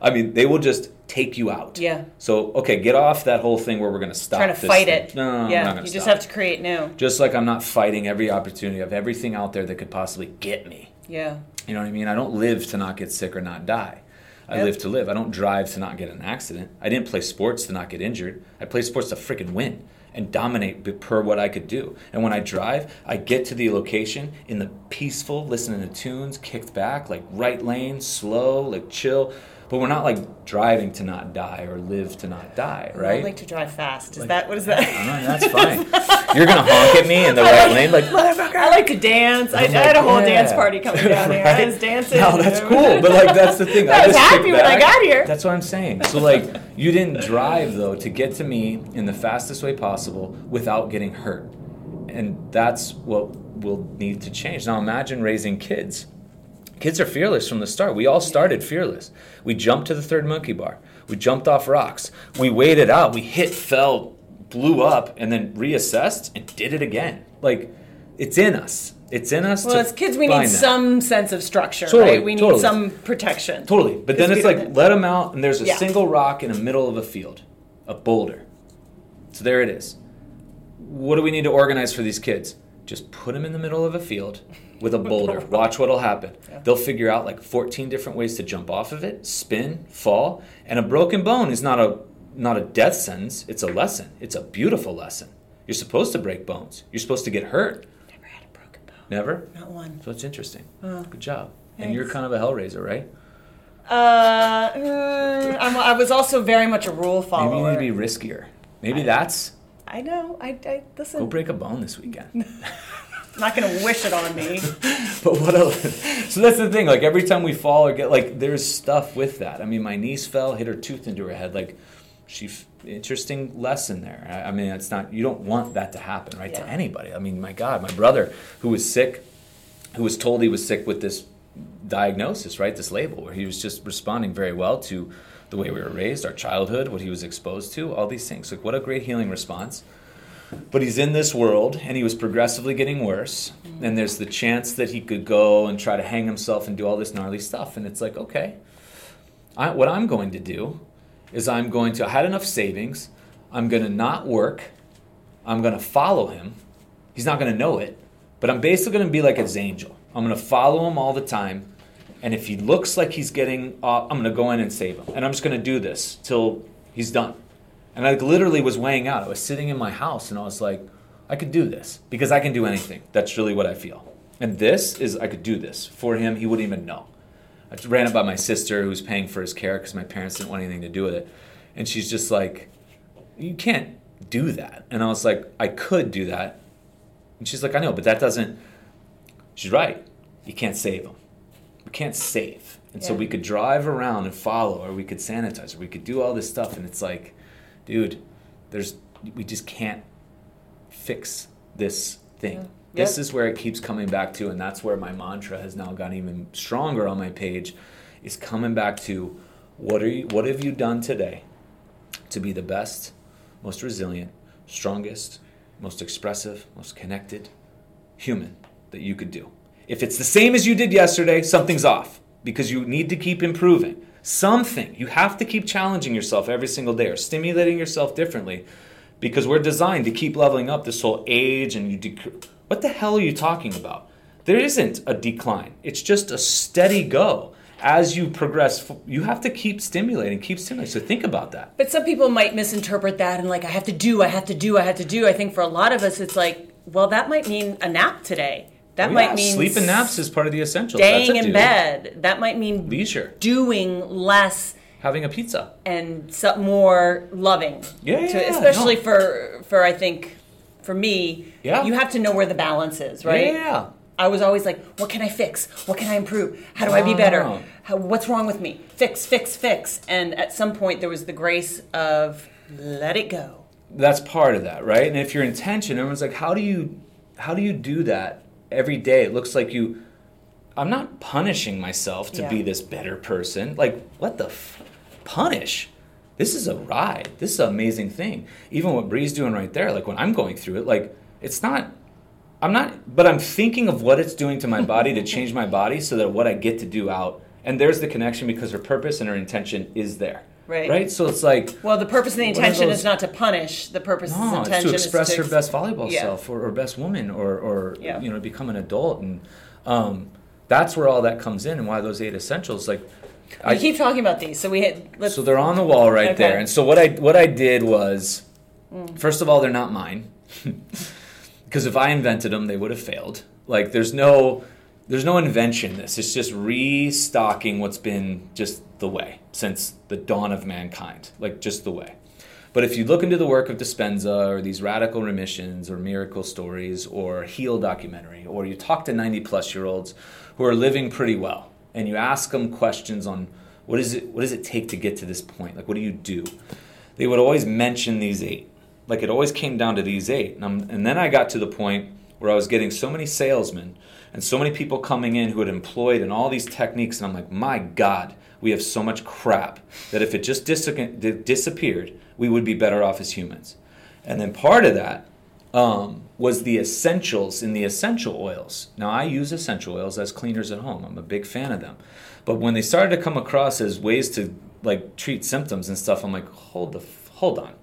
I mean, they will just take you out. Yeah. So okay, get off that whole thing where we're gonna stop. Trying to fight thing. it. No, no, no, I'm yeah. not you just stop. have to create new. Just like I'm not fighting every opportunity of everything out there that could possibly get me. Yeah. You know what I mean? I don't live to not get sick or not die. I Yep. live to live. I don't drive to not get an accident. I didn't play sports to not get injured. I play sports to freaking win and dominate per what I could do. And when I drive, I get to the location in the peaceful, listening to tunes, kicked back, like right lane, slow, like chill. But we're not like driving to not die or live to not die, right? I like to drive fast. Is Like- that what is I that? don't know, that's fine. You're gonna honk at me in the right lane, like motherfucker. I like to dance. I, I I'm had a whole yeah. dance party coming down here. I was dancing. No, that's cool. But like that's the thing. I was just happy kick when I got here. That's what I'm saying. So like you didn't drive though to get to me in the fastest way possible without getting hurt. And that's what will need to change. Now imagine raising kids. Kids are fearless from the start. We all started fearless. We jumped to the third monkey bar. We jumped off rocks. We waited out. We hit, fell, blew up, and then reassessed and did it again. Like it's in us. It's in us. Well, as kids, we need that. some sense of structure, Totally, right? We need some protection. Totally. But then it's like don't- let them out, and there's a Yeah. single rock in the middle of a field, a boulder. So there it is. What do we need to organize for these kids? Just put them in the middle of a field with a boulder. Watch what'll happen. They'll figure out like 14 different ways to jump off of it, spin, fall, and a broken bone is not a not a death sentence. It's a lesson. It's a beautiful lesson. You're supposed to break bones. You're supposed to get hurt. Never had a broken bone. Never. Not one. So it's interesting. Oh. Good job. And you're kind of a hellraiser, right? Uh, mm, I'm, I was also very much a rule follower. Maybe you need to be riskier. Maybe that's I know. I, I listen. go break a bone this weekend. Not gonna wish it on me. but what else? So that's the thing. Like every time we fall or get like, there's stuff with that. I mean, my niece fell, hit her tooth into her head. Like, she interesting lesson there. I, I mean, it's not you don't want that to happen, right, Yeah. to anybody. I mean, my God, my brother who was sick, who was told he was sick with this diagnosis, right, this label, where he was just responding very well to the way we were raised, our childhood, what he was exposed to, all these things. Like, what a great healing response. But he's in this world and he was progressively getting worse. Mm. And there's the chance that he could go and try to hang himself and do all this gnarly stuff. And it's like, okay, I, what I'm going to do is I'm going to, I had enough savings. I'm going to not work. I'm going to follow him. He's not going to know it. But I'm basically going to be like his angel. I'm going to follow him all the time. And if he looks like he's getting off, I'm going to go in and save him. And I'm just going to do this till he's done. And I literally was weighing out. I was sitting in my house and I was like, I could do this because I can do anything. That's really what I feel. And this is, I could do this. For him, he wouldn't even know. I ran it by my sister who's paying for his care because my parents didn't want anything to do with it. And she's just like, You can't do that. And I was like, I could do that. And she's like, I know, but that doesn't. She's right. You can't save him. We can't save. And so we could drive around and follow, or we could sanitize, or we could do all this stuff. And it's like, dude, there's we just can't fix this thing. Yeah. This Yep. is where it keeps coming back to, and that's where my mantra has now gotten even stronger on my page, is coming back to what are you what have you done today to be the best, most resilient, strongest, most expressive, most connected human that you could do. If it's the same as you did yesterday, something's off because you need to keep improving. Something. You have to keep challenging yourself every single day or stimulating yourself differently because we're designed to keep leveling up this whole age and you dec- What the hell are you talking about? There isn't a decline. It's just a steady go. As you progress, you have to keep stimulating, keep stimulating. So think about that. But some people might misinterpret that and like, I have to do, I have to do, I have to do. I think for a lot of us, it's like, well, that might mean a nap today. That Oh, might yeah, mean sleep and naps is part of the essentials. Staying in do. bed. That might mean Leisure. doing less Having a pizza. and some more loving. Yeah, To- yeah, yeah, especially no. for for I think for me, Yeah. you have to know where the balance is, right? Yeah. I was always like, what can I fix? What can I improve? How do I be better? How, what's wrong with me? Fix, fix, fix. And at some point, there was the grace of let it go. that's part of that right and if your intention everyone's like how do you how do you do that every day it looks like you i'm not punishing myself to Yeah. be this better person like what the f- punish this is a ride. This is an amazing thing. Even what Bree's doing right there, like when I'm going through it, like it's not I'm not but I'm thinking of what it's doing to my body to change my body so that what I get to do out and there's the connection because her purpose and her intention is there. Right. Right? So it's like Well, the purpose and the intention those- is not to punish. The purpose no, intention to express is to her best volleyball Yeah. self or, or best woman or, or Yeah. you know become an adult and um, that's where all that comes in and why those eight essentials like We keep talking about these, so we had. Let's, so they're on the wall right Okay. there and so what I what I did was first of all they're not mine because if I invented them they would have failed like there's no there's no invention in this it's just restocking what's been just the way since the dawn of mankind like just the way but if you look into the work of Dispenza or these radical remissions or miracle stories or heal documentary, or you talk to 90 plus year olds who are living pretty well and you ask them questions on what is it what does it take to get to this point? Like what do you do? They would always mention these eight. Like it always came down to these eight. And, and then I got to the point where I was getting so many salesmen and so many people coming in who had employed in all these techniques and I'm like, "My god, we have so much crap that if it just dis- disappeared, we would be better off as humans. And then part of that um, was the essentials in the essential oils. Now, I use essential oils as cleaners at home. I'm a big fan of them. But when they started to come across as ways to like treat symptoms and stuff, I'm like, hold the f- hold on.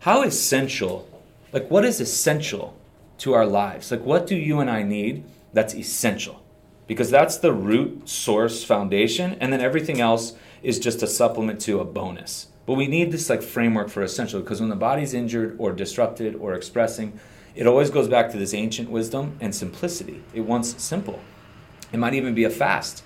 How essential? Like, what is essential to our lives? Like, what do you and I need that's essential? because that's the root source foundation and then everything else is just a supplement to a bonus. But we need this like framework for essential because when the body's injured or disrupted or expressing it always goes back to this ancient wisdom and simplicity. It wants simple. It might even be a fast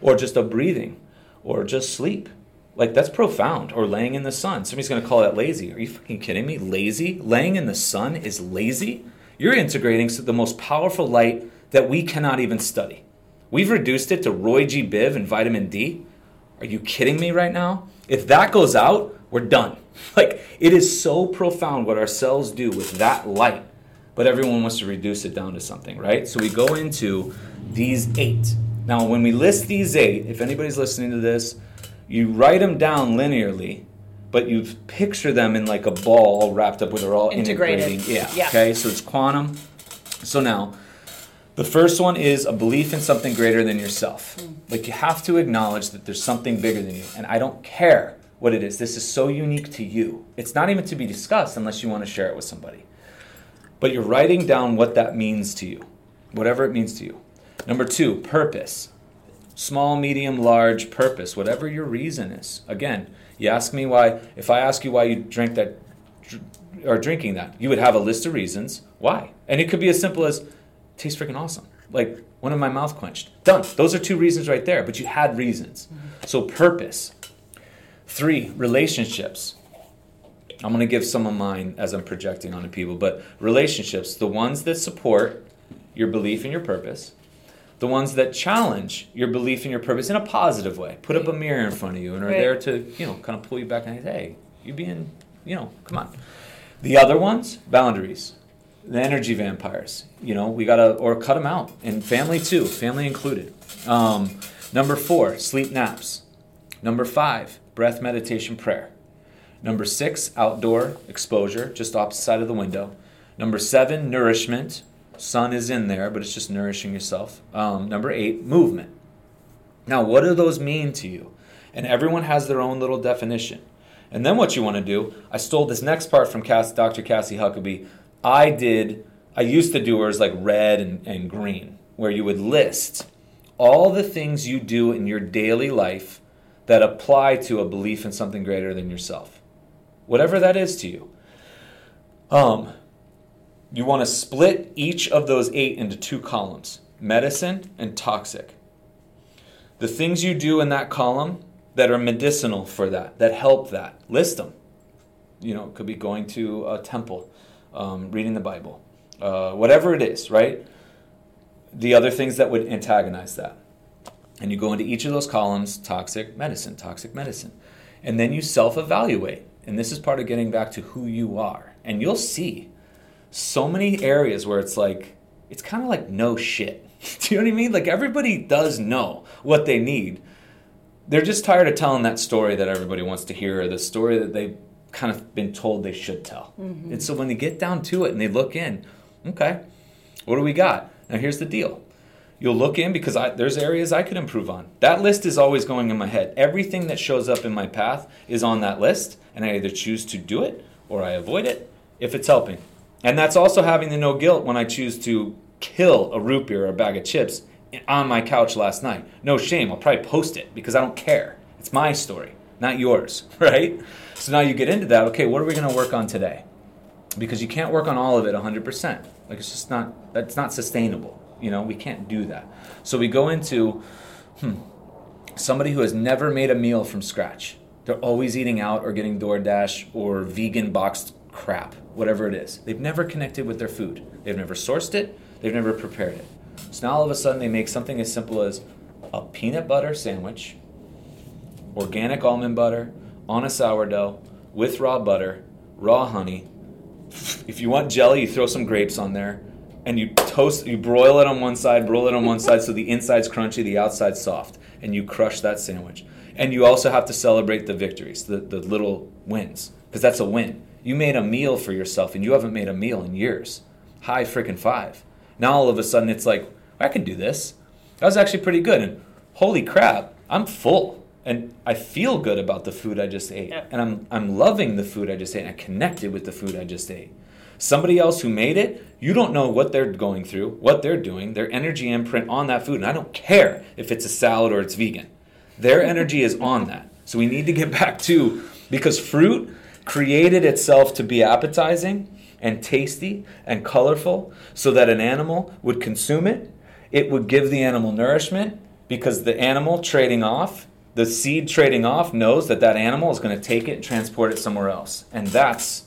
or just a breathing or just sleep. Like that's profound. Or laying in the sun. Somebody's going to call that lazy. Are you fucking kidding me? Lazy? Laying in the sun is lazy? You're integrating the most powerful light that we cannot even study We've reduced it to Roy G. Biv and vitamin D. Are you kidding me right now? If that goes out, we're done. Like, it is so profound what our cells do with that light, but everyone wants to reduce it down to something, right? So we go into these eight. Now, when we list these eight, if anybody's listening to this, you write them down linearly, but you picture them in like a ball wrapped up where they're all Integrated. integrating. Yeah. Yeah. Okay, so it's quantum. So now, the first one is a belief in something greater than yourself. Mm. Like you have to acknowledge that there's something bigger than you. And I don't care what it is. This is so unique to you. It's not even to be discussed unless you want to share it with somebody. But you're writing down what that means to you, whatever it means to you. Number two, purpose. Small, medium, large purpose, whatever your reason is. Again, you ask me why, if I ask you why you drink that, or drinking that, you would have a list of reasons why. And it could be as simple as, tastes freaking awesome. Like one of my mouth quenched. Done. Those are two reasons right there, but you had reasons. So purpose. Three, relationships. I'm going to give some of mine as I'm projecting onto people, but relationships, the ones that support your belief and your purpose, the ones that challenge your belief and your purpose in a positive way, put up a mirror in front of you and are Right. there to, you know, kind of pull you back and say, hey, you being, you know, come on. The other ones, boundaries the energy vampires. You know, we gotta or cut them out, and family too, family included. Um, number four, sleep naps. Number five, breath meditation prayer. Number six, outdoor exposure, just opposite side of the window. Number seven, nourishment. Sun is in there, but it's just nourishing yourself. Um, number eight, movement. Now, what do those mean to you? And everyone has their own little definition. And then what you want to do, I stole this next part from Cass, Dr. Cassie Huckabee. I did, I used to do hers like red and, and green, where you would list all the things you do in your daily life that apply to a belief in something greater than yourself. Whatever that is to you. Um, you want to split each of those eight into two columns medicine and toxic. The things you do in that column that are medicinal for that, that help that, list them. You know, it could be going to a temple, um, reading the Bible, uh, whatever it is, right? The other things that would antagonize that. And you go into each of those columns toxic medicine, toxic medicine. And then you self evaluate. And this is part of getting back to who you are. And you'll see so many areas where it's like, it's kind of like no shit. Do you know what I mean? Like everybody does know what they need, they're just tired of telling that story that everybody wants to hear, or the story that they've kind of been told they should tell. Mm-hmm. And so when they get down to it and they look in, okay, what do we got? Now here's the deal. You'll look in because I, there's areas I could improve on. That list is always going in my head. Everything that shows up in my path is on that list, and I either choose to do it or I avoid it if it's helping. And that's also having the no guilt when I choose to kill a root beer or a bag of chips on my couch last night. No shame. I'll probably post it because I don't care. It's my story, not yours, right? So now you get into that. Okay, what are we going to work on today? Because you can't work on all of it 100%. Like it's just not that's not sustainable. You know, we can't do that. So we go into hmm, somebody who has never made a meal from scratch. They're always eating out or getting DoorDash or vegan boxed crap, whatever it is. They've never connected with their food. They've never sourced it. They've never prepared it. So now all of a sudden they make something as simple as a peanut butter sandwich, organic almond butter on a sourdough with raw butter, raw honey. If you want jelly, you throw some grapes on there and you toast, you broil it on one side, broil it on one side so the inside's crunchy, the outside's soft, and you crush that sandwich. And you also have to celebrate the victories, the, the little wins, because that's a win. You made a meal for yourself and you haven't made a meal in years. High freaking five. Now all of a sudden it's like, I can do this. That was actually pretty good. And holy crap, I'm full. And I feel good about the food I just ate. Yeah. And I'm, I'm loving the food I just ate. And I connected with the food I just ate. Somebody else who made it, you don't know what they're going through, what they're doing, their energy imprint on that food. And I don't care if it's a salad or it's vegan. Their energy is on that. So we need to get back to because fruit created itself to be appetizing and tasty and colorful so that an animal would consume it. It would give the animal nourishment because the animal trading off, the seed trading off, knows that that animal is going to take it and transport it somewhere else. And that's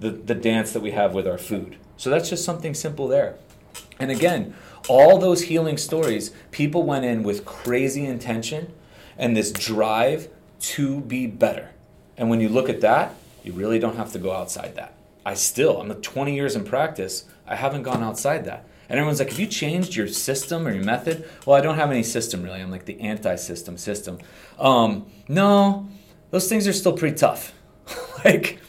the, the dance that we have with our food. So that's just something simple there. And again, all those healing stories, people went in with crazy intention and this drive to be better. And when you look at that, you really don't have to go outside that. I still, I'm 20 years in practice, I haven't gone outside that. And everyone's like, have you changed your system or your method? Well, I don't have any system really. I'm like the anti system system. Um, no, those things are still pretty tough. like,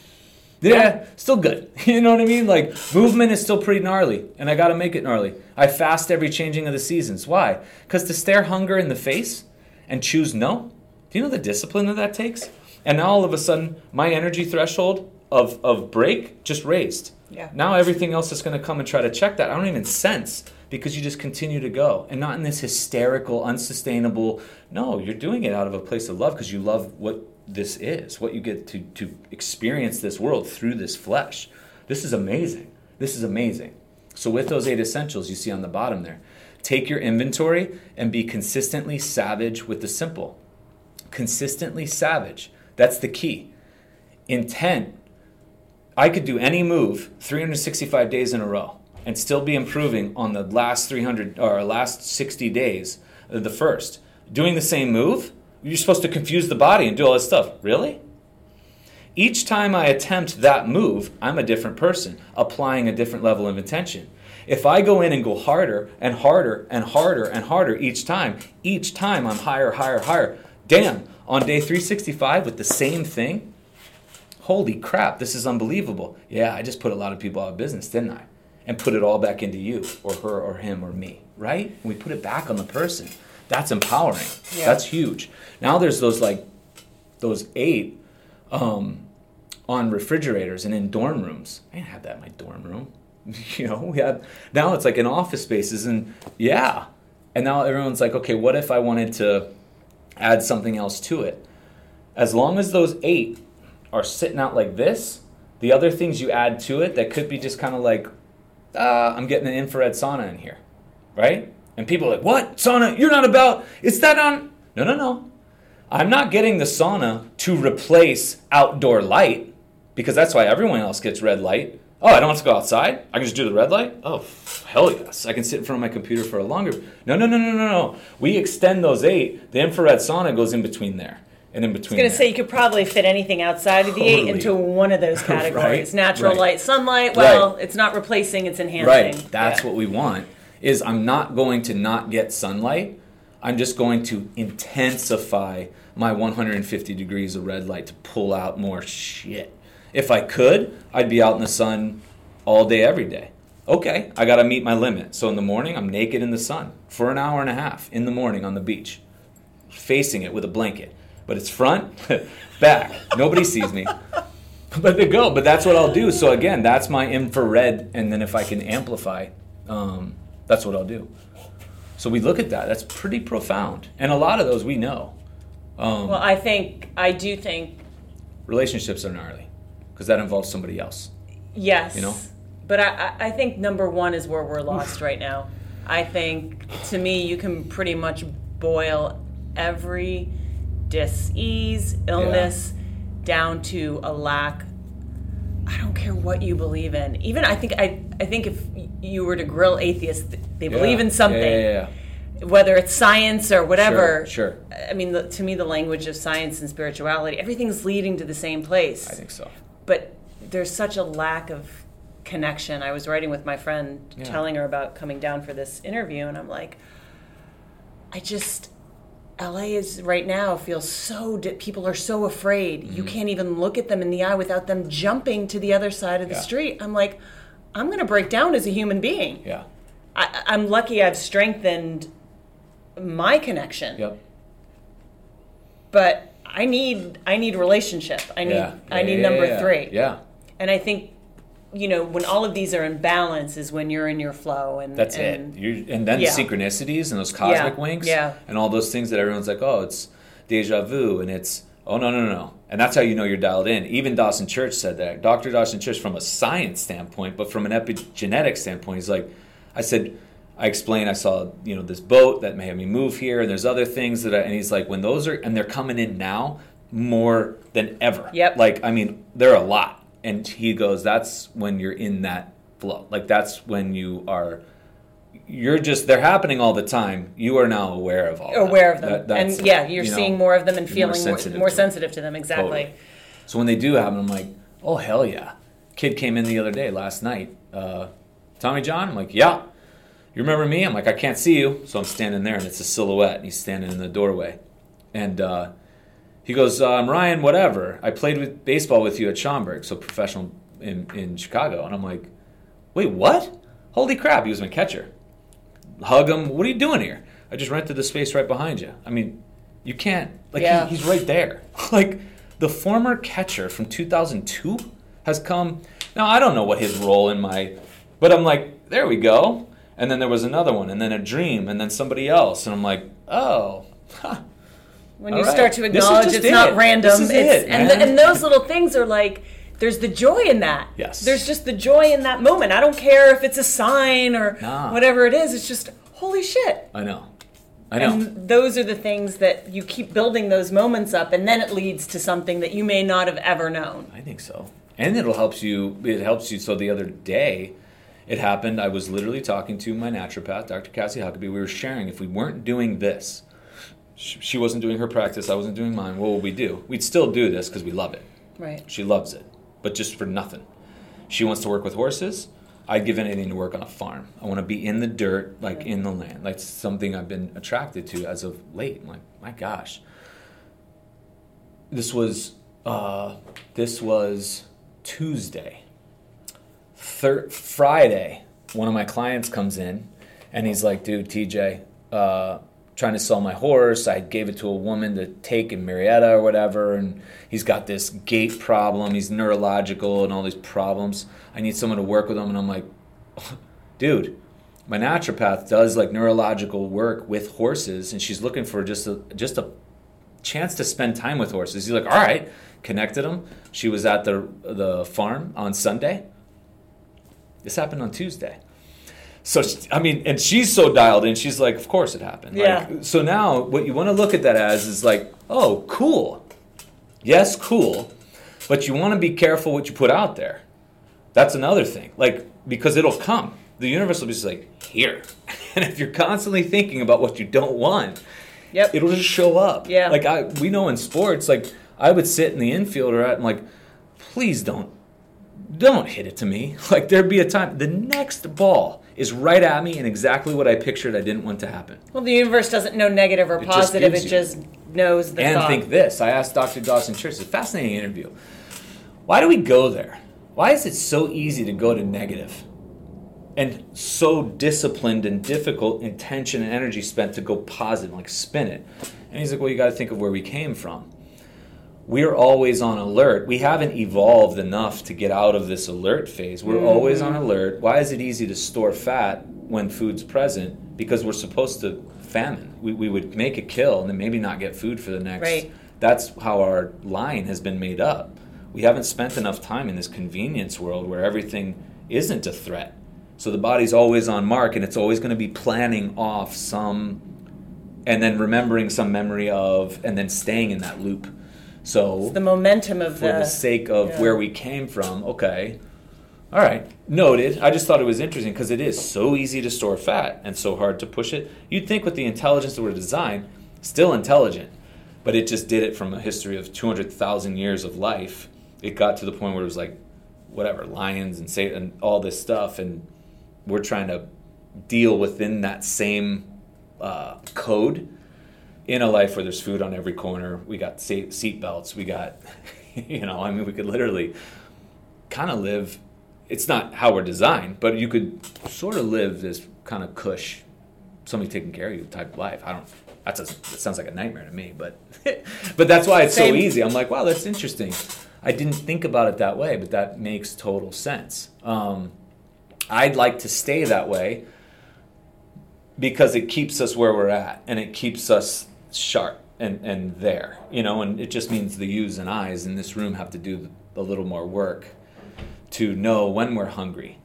yeah, still good. You know what I mean? Like, movement is still pretty gnarly, and I gotta make it gnarly. I fast every changing of the seasons. Why? Because to stare hunger in the face and choose no, do you know the discipline that that takes? And now all of a sudden, my energy threshold of, of break just raised. Yeah. Now everything else is going to come and try to check that. I don't even sense because you just continue to go and not in this hysterical, unsustainable. No, you're doing it out of a place of love because you love what this is, what you get to, to experience this world through this flesh. This is amazing. This is amazing. So, with those eight essentials you see on the bottom there, take your inventory and be consistently savage with the simple. Consistently savage. That's the key. Intent I could do any move 365 days in a row and still be improving on the last 300 or last 60 days, uh, the first. Doing the same move, you're supposed to confuse the body and do all this stuff. Really? Each time I attempt that move, I'm a different person, applying a different level of intention. If I go in and go harder and harder and harder and harder each time, each time I'm higher, higher, higher. Damn, on day 365 with the same thing, holy crap, this is unbelievable. Yeah, I just put a lot of people out of business, didn't I? And put it all back into you or her or him or me, right? And we put it back on the person. That's empowering. Yeah. That's huge. Now there's those like those eight um, on refrigerators and in dorm rooms. I didn't have that in my dorm room. you know, we had now it's like in office spaces and yeah. And now everyone's like, okay, what if I wanted to add something else to it? As long as those eight are sitting out like this, the other things you add to it that could be just kind of like, uh, I'm getting an infrared sauna in here, right? And people are like, what? Sauna? You're not about, it's that on. No, no, no. I'm not getting the sauna to replace outdoor light because that's why everyone else gets red light. Oh, I don't have to go outside? I can just do the red light? Oh, hell yes. I can sit in front of my computer for a longer. No, no, no, no, no, no. We extend those eight. The infrared sauna goes in between there and in I between. was going to say you could probably fit anything outside of the eight into one of those categories. Right, Natural right. light, sunlight. Well, Right. it's not replacing; it's enhancing. Right. That's Yeah. what we want. Is I'm not going to not get sunlight I'm just going to intensify my 150 degrees of red light to pull out more shit. If I could, I'd be out in the sun all day, every day. Okay, I gotta meet my limit. So in the morning, I'm naked in the sun for an hour and a half in the morning on the beach, facing it with a blanket. But it's front, back. Nobody sees me. But they go. But that's what I'll do. So again, that's my infrared. And then if I can amplify, um, that's what I'll do. So we look at that. That's pretty profound. And a lot of those we know. Um, Well, I think I do think relationships are gnarly because that involves somebody else. yes. You know? But I, I I think number one is where we're lost right now. I think to me you can pretty much boil every dis-ease, illness down to a lack I don't care what you believe in. Even I think I I think if you were to grill atheists, they believe Yeah. in something. Yeah, yeah, yeah. whether it's science or whatever. Sure, sure. I mean, the, to me, the language of science and spirituality, everything's leading to the same place. I think so. But there's such a lack of connection. I was writing with my friend, Yeah. telling her about coming down for this interview, and I'm like, I just. LA is right now feels so di- people are so afraid. You Mm-hmm. can't even look at them in the eye without them jumping to the other side of the Yeah. street. I'm like, I'm going to break down as a human being. Yeah. I, I'm lucky I've strengthened my connection, Yep. but I need I need relationship. I need Yeah. I need yeah, number yeah. three. Yeah. And I think you know when all of these are in balance is when you're in your flow and That's and, it. You and then Yeah. synchronicities and those cosmic Yeah, winks yeah. and all those things that everyone's like, oh, it's deja vu and it's oh no no no no. And that's how you know you're dialed in. Even Dawson Church said that. Dr. Dawson Church from a science standpoint, but from an epigenetic standpoint, he's like, I said, I explained I saw you know this boat that made me move here, and there's other things that, I, and he's like, when those are and they're coming in now more than ever. Yep. Like I mean, they're a lot, and he goes, that's when you're in that flow. Like that's when you are. You're just they're happening all the time. You are now aware of all. aware of them. That- and yeah, you're you know, seeing more of them and feeling more, sensitive more to them. sensitive to them. Exactly. Totally. So when they do happen, I'm like, oh hell yeah. Kid came in the other day, last night. Uh, Tommy John. I'm like, yeah. You remember me? I'm like, I can't see you, so I'm standing there, and it's a silhouette, and he's standing in the doorway, and uh, he goes, I'm Ryan, whatever. I played with baseball with you at Schaumburg, so professional in in Chicago, and I'm like, wait, what? Holy crap! He was my catcher. Hug him. What are you doing here? I just rented the space right behind you. I mean, you can't. Like Yeah. he, he's right there. like the former catcher from 2002 has come. Now I don't know what his role in my, but I'm like, there we go. And then there was another one, and then a dream, and then somebody else, and I'm like, oh. huh. When All you right. start to acknowledge it's it. not random, it's it, and the, and those little things are like there's the joy in that. Yes. There's just the joy in that moment. I don't care if it's a sign or Nah. whatever it is. It's just holy shit. I know. I know. And those are the things that you keep building those moments up, and then it leads to something that you may not have ever known. I think so. And it'll help you. It helps you. So the other day, it happened. I was literally talking to my naturopath, Dr. Cassie Huckabee. We were sharing if we weren't doing this, she wasn't doing her practice, I wasn't doing mine. What would we do? We'd still do this because we love it. Right. She loves it, but just for nothing. She wants to work with horses. I'd give anything to work on a farm. I want to be in the dirt, like in the land. That's something I've been attracted to as of late. I'm like, my gosh. This was uh, this was Tuesday. Thir- Friday, one of my clients comes in, and he's like, "Dude, TJ, uh, trying to sell my horse. I gave it to a woman to take in Marietta or whatever, and he's got this gait problem. He's neurological and all these problems. I need someone to work with him." And I'm like, "Dude." My naturopath does like neurological work with horses, and she's looking for just a just a chance to spend time with horses. He's like, all right, connected him. She was at the the farm on Sunday. This happened on Tuesday. So I mean, and she's so dialed in. She's like, of course it happened. Yeah. Like, so now, what you want to look at that as is like, oh, cool. Yes, cool. But you want to be careful what you put out there. That's another thing. Like because it'll come. The universe will be just like here. And if you're constantly thinking about what you don't want, Yep. it'll just show up. Yeah. Like I, we know in sports, like I would sit in the infield or I'm like, please don't, don't hit it to me. Like there'd be a time, the next ball is right at me and exactly what I pictured I didn't want to happen. Well, the universe doesn't know negative or It positive. gives It just knows the and thought. think this. I asked Dr. Dawson Church, it's a fascinating interview. Why do we go there? Why is it so easy to go to negative? And so disciplined and difficult intention and energy spent to go positive, like spin it. And he's like, Well, you got to think of where we came from. We're always on alert. We haven't evolved enough to get out of this alert phase. We're mm-hmm. always on alert. Why is it easy to store fat when food's present? Because we're supposed to famine. We, we would make a kill and then maybe not get food for the next. Right. That's how our line has been made up. We haven't spent enough time in this convenience world where everything isn't a threat. So the body's always on mark and it's always going to be planning off some and then remembering some memory of and then staying in that loop. So the momentum of for the the. sake of yeah. where we came from, okay. All right, noted. I just thought it was interesting because it is so easy to store fat and so hard to push it. You'd think with the intelligence that we're designed, still intelligent, but it just did it from a history of 200,000 years of life. It got to the point where it was like, whatever, lions and say and all this stuff, and we're trying to deal within that same uh, code in a life where there's food on every corner. We got seat belts. We got, you know, I mean, we could literally kind of live. It's not how we're designed, but you could sort of live this kind of cush, somebody taking care of you type of life. I don't. That's a, that sounds like a nightmare to me, but but that's why it's Same. so easy. I'm like, wow, that's interesting. I didn't think about it that way, but that makes total sense. Um, I'd like to stay that way because it keeps us where we're at and it keeps us sharp and, and there, you know, and it just means the yous and eyes in this room have to do a little more work to know when we're hungry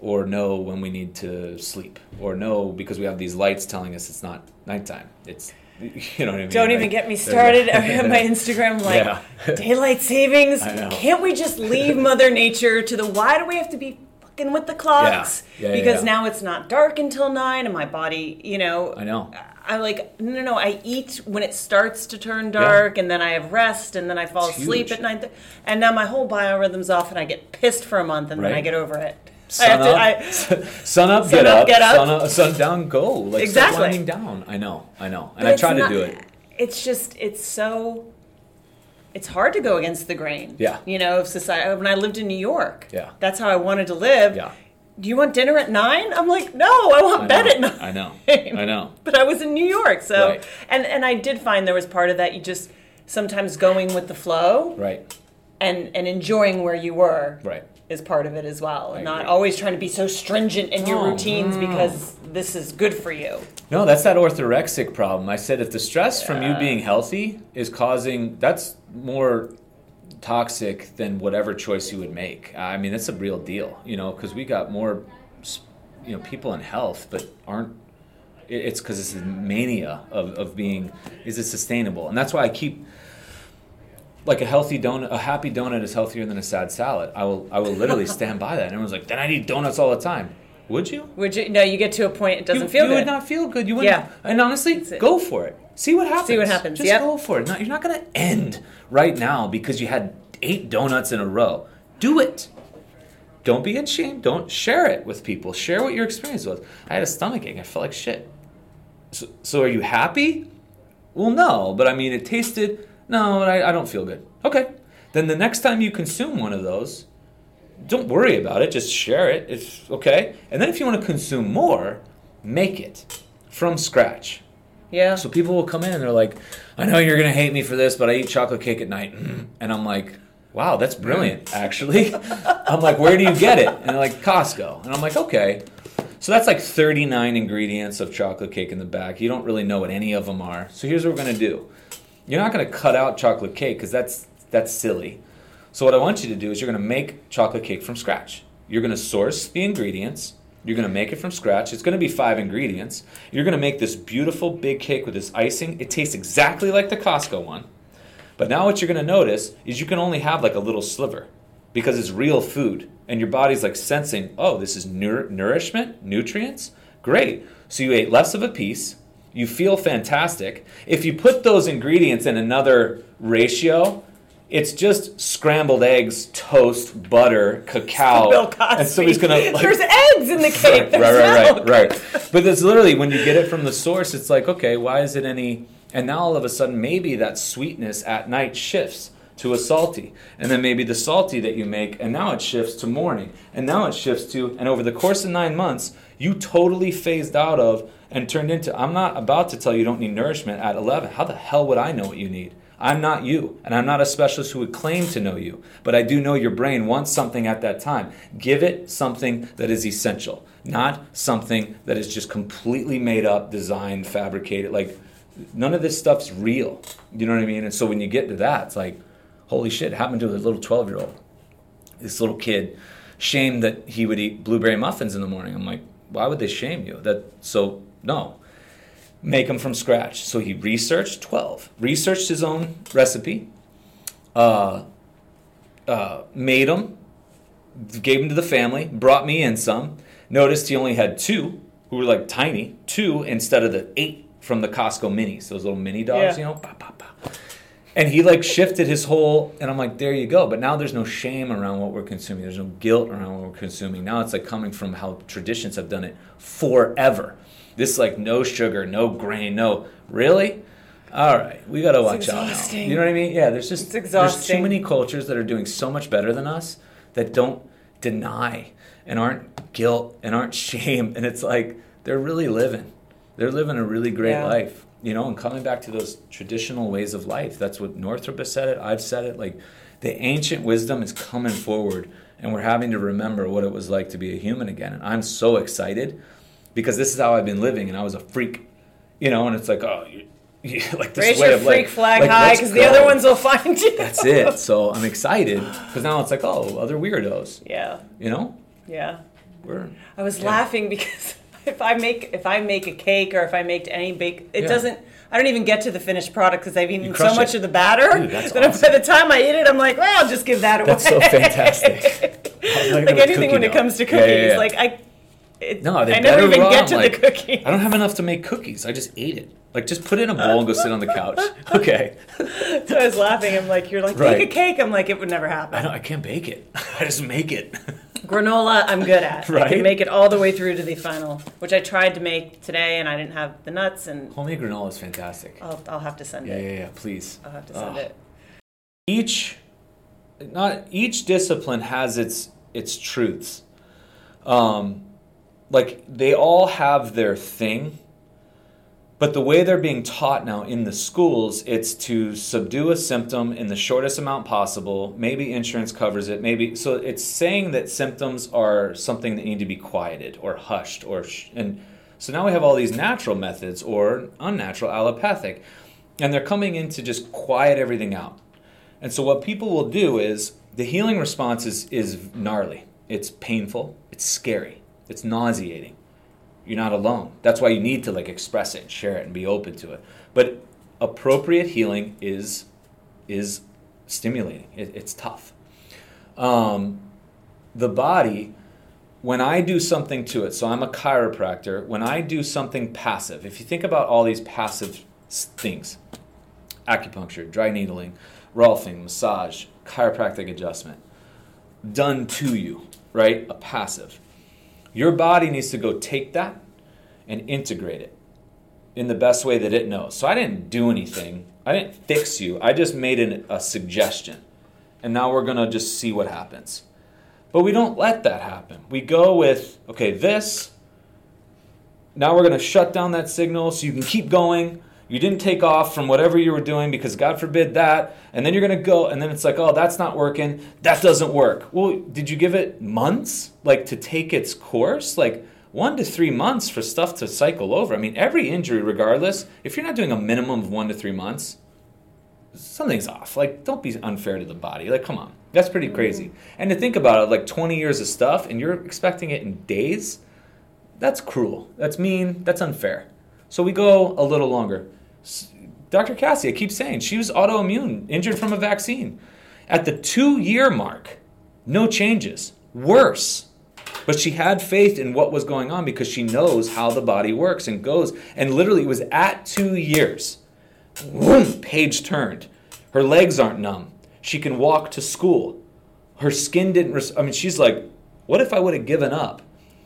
or know when we need to sleep or know because we have these lights telling us it's not nighttime. It's, you know what I mean? Don't even Like, get me started. I have my Instagram like Yeah. daylight savings. Can't we just leave Mother Nature to the? Why do we have to be fucking with the clocks? Yeah. Yeah, because now it's not dark until nine, and my body, you know. I know. I like no, no, no. I eat when it starts to turn dark, and then I have rest, and then I fall It's asleep huge. at nine. Th- and now my whole biorhythm's off, and I get pissed for a month, and then I get over it. I Sun have to- up, I- sun up, Sun get up, up, get up. Sun, up, sun down, go. Like Exactly. start winding down. I know, I know, and But I try to not- do it. It's just it's so it's hard to go against the grain. Yeah. You know, of society. When I lived in New York, Yeah. that's how I wanted to live. Yeah. Do you want dinner at nine? I'm like, no, I want I bed know, at nine. I know, I know. But I was in New York, so Right. and and I did find there was part of that. You just sometimes going with the flow Right, and and enjoying where you were right. is part of it as well, and not agree. always trying to be so stringent in your oh, No, routines because this is good for you. No, that's that orthorexic problem. I said if the stress from you being healthy is causing, that's more toxic than whatever choice you would make. I mean, that's a real deal, you know, because we got more, you know, people in health, but aren't. It's because it's a mania of, of being, is it sustainable? And that's why I keep, like a healthy donut, a happy donut is healthier than a sad salad. I will, I will literally stand by that. And everyone's like, then I eat donuts all the time. Would you? Would you? No, you get to a point it doesn't you, feel you good. would not feel good. You wouldn't. Yeah. And honestly, go for it. See what happens. See what happens, Just yep. go for it. No, you're not going to end right now because you had eight donuts in a row. Do it. Don't be ashamed. Don't share it with people. Share what your experience was. I had a stomach ache. I felt like shit. So, so are you happy? Well, no. But I mean, it tasted. No, I, I don't feel good. Okay. Then the next time you consume one of those, don't worry about it. Just share it. It's okay. And then if you want to consume more, make it from scratch. yeah. So people will come in and they're like, I know you're going to hate me for this, but I eat chocolate cake at night. Mm. And I'm like, wow, that's brilliant, actually. I'm like, where do you get it? And they're like, Costco. And I'm like, okay. So that's like 39 ingredients of chocolate cake in the back. You don't really know what any of them are. So here's what we're going to do. You're not going to cut out chocolate cake because that's, that's silly. So what I want you to do is you're going to make chocolate cake from scratch. You're going to source the ingredients. You're going to make it from scratch. It's going to be five ingredients. You're going to make this beautiful big cake with this icing. It tastes exactly like the Costco one. But now what you're going to notice is you can only have like a little sliver because it's real food and your body's like sensing, "Oh, this is nour- nourishment, nutrients." Great. So you ate less of a piece. You feel fantastic. If you put those ingredients in another ratio, it's just scrambled eggs, toast, butter, cacao, Bill Cosby. and somebody's gonna. Like, There's eggs in the cake. right, right, milk. right, right. But it's literally when you get it from the source, it's like, okay, why is it any? And now all of a sudden, maybe that sweetness at night shifts to a salty, and then maybe the salty that you make, and now it shifts to morning, and now it shifts to, and over the course of nine months, you totally phased out of and turned into. I'm not about to tell you you don't need nourishment at 11. How the hell would I know what you need? I'm not you, and I'm not a specialist who would claim to know you, but I do know your brain wants something at that time. Give it something that is essential, not something that is just completely made up, designed, fabricated. Like, none of this stuff's real. You know what I mean? And so when you get to that, it's like, holy shit, happened to a little 12 year old. This little kid shamed that he would eat blueberry muffins in the morning. I'm like, why would they shame you? That So, no make them from scratch. So he researched 12, researched his own recipe, uh, uh, made them, gave them to the family, brought me in some. Noticed he only had two, who were like tiny, two instead of the eight from the Costco minis, those little mini dogs, Yeah. you know, bah, bah, bah. And he like shifted his whole, and I'm like, there you go. But now there's no shame around what we're consuming. There's no guilt around what we're consuming. Now it's like coming from how traditions have done it forever. This like no sugar, no grain, no really. All right, we got to watch out now. You know what I mean? Yeah, there's just there's too many cultures that are doing so much better than us that don't deny and aren't guilt and aren't shame, and it's like they're really living. They're living a really great Yeah. life you know, and coming back to those traditional ways of life. That's what Northrup has said it. I've said it. Like the ancient wisdom is coming forward, and we're having to remember what it was like to be a human again. And I'm so excited because this is how I've been living, and I was a freak, you know. And it's like, oh, you, you, like this Raise way your of like, freak flag like, high because the other ones will find you. That's it. So I'm excited because now it's like, oh, other weirdos, Yeah, you know. yeah. We're I was Yeah. laughing because if I make if I make a cake or if I make any bake, it Yeah. doesn't. I don't even get to the finished product because I've eaten so much it. of the batter Dude, that awesome. by the time I eat it, I'm like, well, I'll just give that away. That's so fantastic. Like anything when it comes to cookies, yeah, yeah. like I. It, No, they I never even get to Like, the cookie. I don't have enough to make cookies. I just ate it. Like, just put it in a bowl and go sit on the couch. Okay. So I was laughing. I'm like, you're like, Right. make a cake. I'm like, it would never happen. I don't. I can't bake it. I just make it. Granola, I'm good at. I can make it all the way through to the final, which I tried to make today, and I didn't have the nuts, and Homemade granola is fantastic. I'll, I'll have to send Yeah, it. yeah, yeah. Please. I'll have to send Oh. it. Each, not each discipline has its its truths. Um, like they all have their thing, but the way they're being taught now in the schools, it's to subdue a symptom in the shortest amount possible. Maybe insurance covers it. Maybe so. It's saying that symptoms are something that need to be quieted or hushed, or sh- and so now we have all these natural methods or unnatural allopathic, and they're coming in to just quiet everything out. And so what people will do is the healing response is, is gnarly. It's painful. It's scary. It's nauseating. You're not alone. That's why you need to like express it share it and be open to it. But appropriate healing is is stimulating. It, it's tough. Um, the body, when I do something to it, so I'm a chiropractor. When I do something passive, if you think about all these passive things, acupuncture, dry needling, rolfing, massage, chiropractic adjustment, done to you, right? A passive. Your body needs to go take that and integrate it in the best way that it knows. So I didn't do anything. I didn't fix you. I just made an, a suggestion. And now we're going to just see what happens. But we don't let that happen. We go with, okay, this. Now we're going to shut down that signal so you can keep going. You didn't take off from whatever you were doing because God forbid that. And then you're going to go, and then it's like, oh, that's not working. That doesn't work. Well, did you give it months, like to take its course? Like one to three months for stuff to cycle over. I mean, every injury, regardless, if you're not doing a minimum of one to three months, something's off. Like, don't be unfair to the body. Like, come on. That's pretty crazy. And to think about it, like 20 years of stuff, and you're expecting it in days, that's cruel. That's mean. That's unfair. So we go a little longer. Dr. Cassie, I keep saying, she was autoimmune, injured from a vaccine. At the two year mark, no changes. Worse. But she had faith in what was going on because she knows how the body works and goes. And literally, it was at two years. Boom, page turned. Her legs aren't numb. She can walk to school. Her skin didn't, res- I mean, she's like, what if I would have given up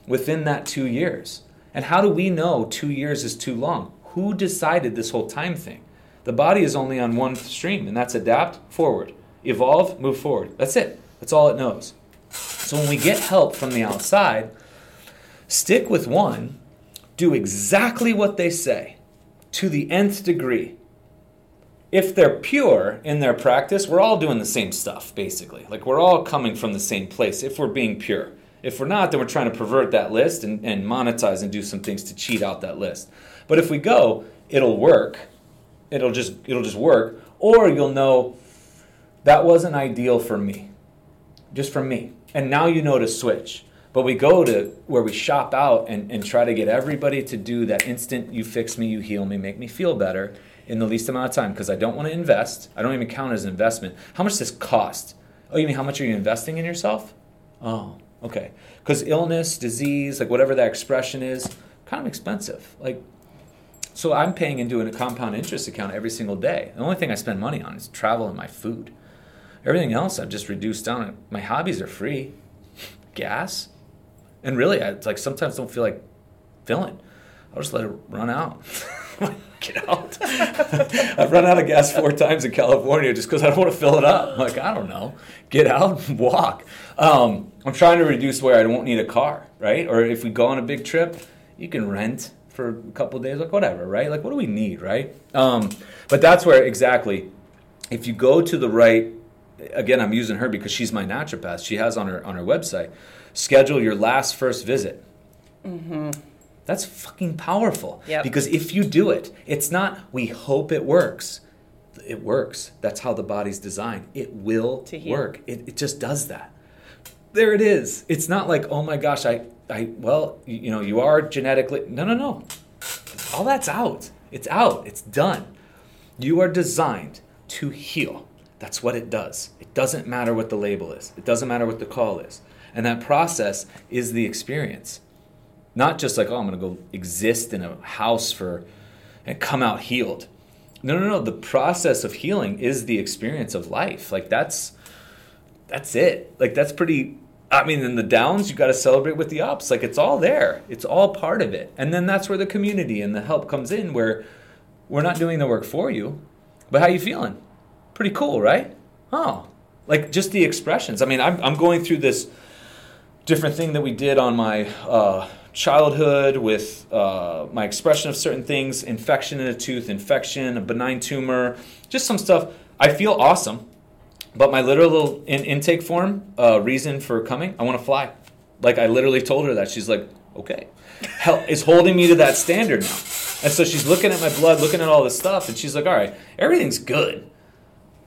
within that two years? And how do we know two years is too long? Who decided this whole time thing? The body is only on one stream, and that's adapt, forward, evolve, move forward. That's it. That's all it knows. So when we get help from the outside, stick with one, do exactly what they say to the nth degree. If they're pure in their practice, we're all doing the same stuff, basically. Like we're all coming from the same place if we're being pure. If we're not, then we're trying to pervert that list and, and monetize and do some things to cheat out that list. But if we go, it'll work. It'll just it'll just work. Or you'll know that wasn't ideal for me. Just for me. And now you know to switch. But we go to where we shop out and, and try to get everybody to do that instant you fix me, you heal me, make me feel better in the least amount of time because I don't want to invest. I don't even count as an investment. How much does this cost? Oh, you mean how much are you investing in yourself? Oh, okay. Because illness, disease, like whatever that expression is, kind of expensive. Like, so I'm paying into a compound interest account every single day. The only thing I spend money on is travel and my food. Everything else I've just reduced down. My hobbies are free. Gas, and really, I like sometimes don't feel like filling. I'll just let it run out. Get out. I've run out of gas four times in California just because I don't want to fill it up. I'm like, I don't know. Get out and walk. Um, I'm trying to reduce where I won't need a car, right? Or if we go on a big trip, you can rent for a couple days, like whatever, right? Like, what do we need, right? Um, but that's where exactly, if you go to the right, again, I'm using her because she's my naturopath. She has on her on her website schedule your last first visit. Mm-hmm. That's fucking powerful. Yep. Because if you do it, it's not we hope it works. It works. That's how the body's designed. It will work. It, it just does that. There it is. It's not like, oh my gosh, I, I well, you, know, you are genetically. No, no, no. All that's out. It's out. It's done. You are designed to heal. That's what it does. It doesn't matter what the label is, it doesn't matter what the call is. And that process is the experience. Not just like, oh, I'm going to go exist in a house for and come out healed. No, no, no. The process of healing is the experience of life. Like that's that's it. Like that's pretty I mean, in the downs, you got to celebrate with the ups. Like it's all there. It's all part of it. And then that's where the community and the help comes in where we're not doing the work for you, but how you feeling? Pretty cool, right? Oh, like just the expressions. I mean, I'm, I'm going through this different thing that we did on my uh, childhood with uh, my expression of certain things, infection in a tooth, infection, a benign tumor, just some stuff. I feel awesome, but my literal in- intake form, uh, reason for coming, I want to fly. Like I literally told her that. She's like, okay. Hell is holding me to that standard now. And so she's looking at my blood, looking at all this stuff, and she's like, all right, everything's good.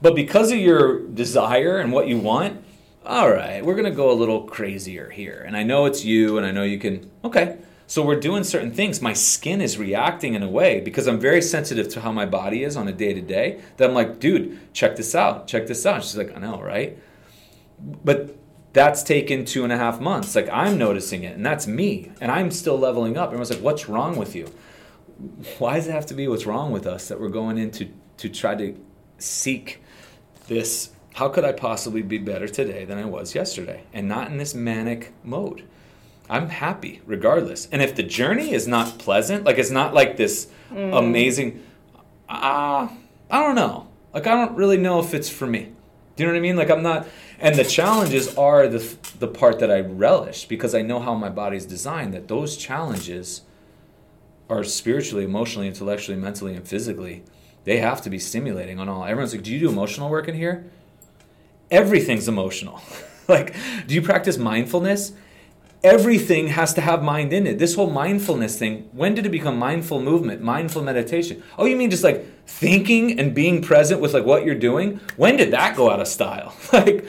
But because of your desire and what you want, all right, we're going to go a little crazier here. And I know it's you, and I know you can, okay. So we're doing certain things. My skin is reacting in a way because I'm very sensitive to how my body is on a day to day that I'm like, dude, check this out, check this out. She's like, I know, right? But that's taken two and a half months. Like I'm noticing it, and that's me, and I'm still leveling up. Everyone's like, what's wrong with you? Why does it have to be what's wrong with us that we're going into to try to seek this? How could I possibly be better today than I was yesterday, and not in this manic mode? I'm happy regardless. And if the journey is not pleasant, like it's not like this amazing, ah, I don't know. Like I don't really know if it's for me. Do you know what I mean? Like I'm not. And the challenges are the the part that I relish because I know how my body's designed. That those challenges are spiritually, emotionally, intellectually, mentally, and physically. They have to be stimulating on all. Everyone's like, "Do you do emotional work in here?" Everything's emotional. like, do you practice mindfulness? Everything has to have mind in it. This whole mindfulness thing, when did it become mindful movement, mindful meditation? Oh, you mean just like thinking and being present with like what you're doing? When did that go out of style? like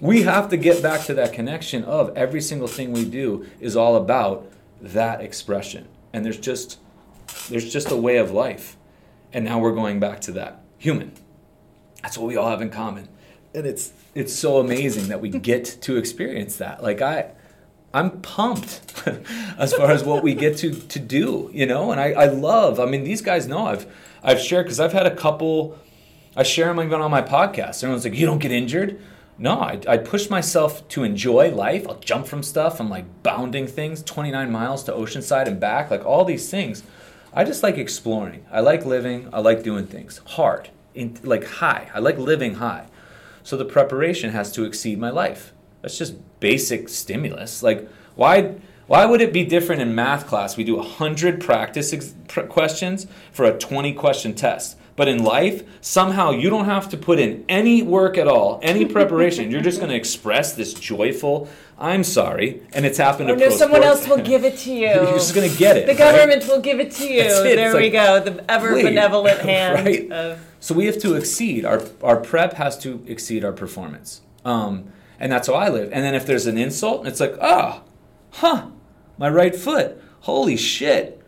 we have to get back to that connection of every single thing we do is all about that expression. And there's just there's just a way of life. And now we're going back to that. Human. That's what we all have in common. And it's it's so amazing that we get to experience that. Like I I'm pumped as far as what we get to to do, you know, and I, I love. I mean, these guys know I've I've shared because I've had a couple I share them even on my podcast. Everyone's like, you don't get injured? No, I, I push myself to enjoy life. I'll jump from stuff. I'm like bounding things 29 miles to Oceanside and back, like all these things. I just like exploring. I like living. I like doing things hard, in, like high. I like living high. So the preparation has to exceed my life. That's just basic stimulus. Like, why? Why would it be different in math class? We do 100 practice ex- pr- questions for a 20 question test. But in life, somehow you don't have to put in any work at all, any preparation. You're just going to express this joyful, I'm sorry, and it's happened oh, to no, someone sports. else will give it to you. You're just going to get it. The right? government will give it to you. It. There It's we like, go. The ever wait, benevolent hand right? of So we have to exceed our our prep has to exceed our performance, um, and that's how I live. And then if there's an insult, it's like, ah, huh, my right foot. Holy shit,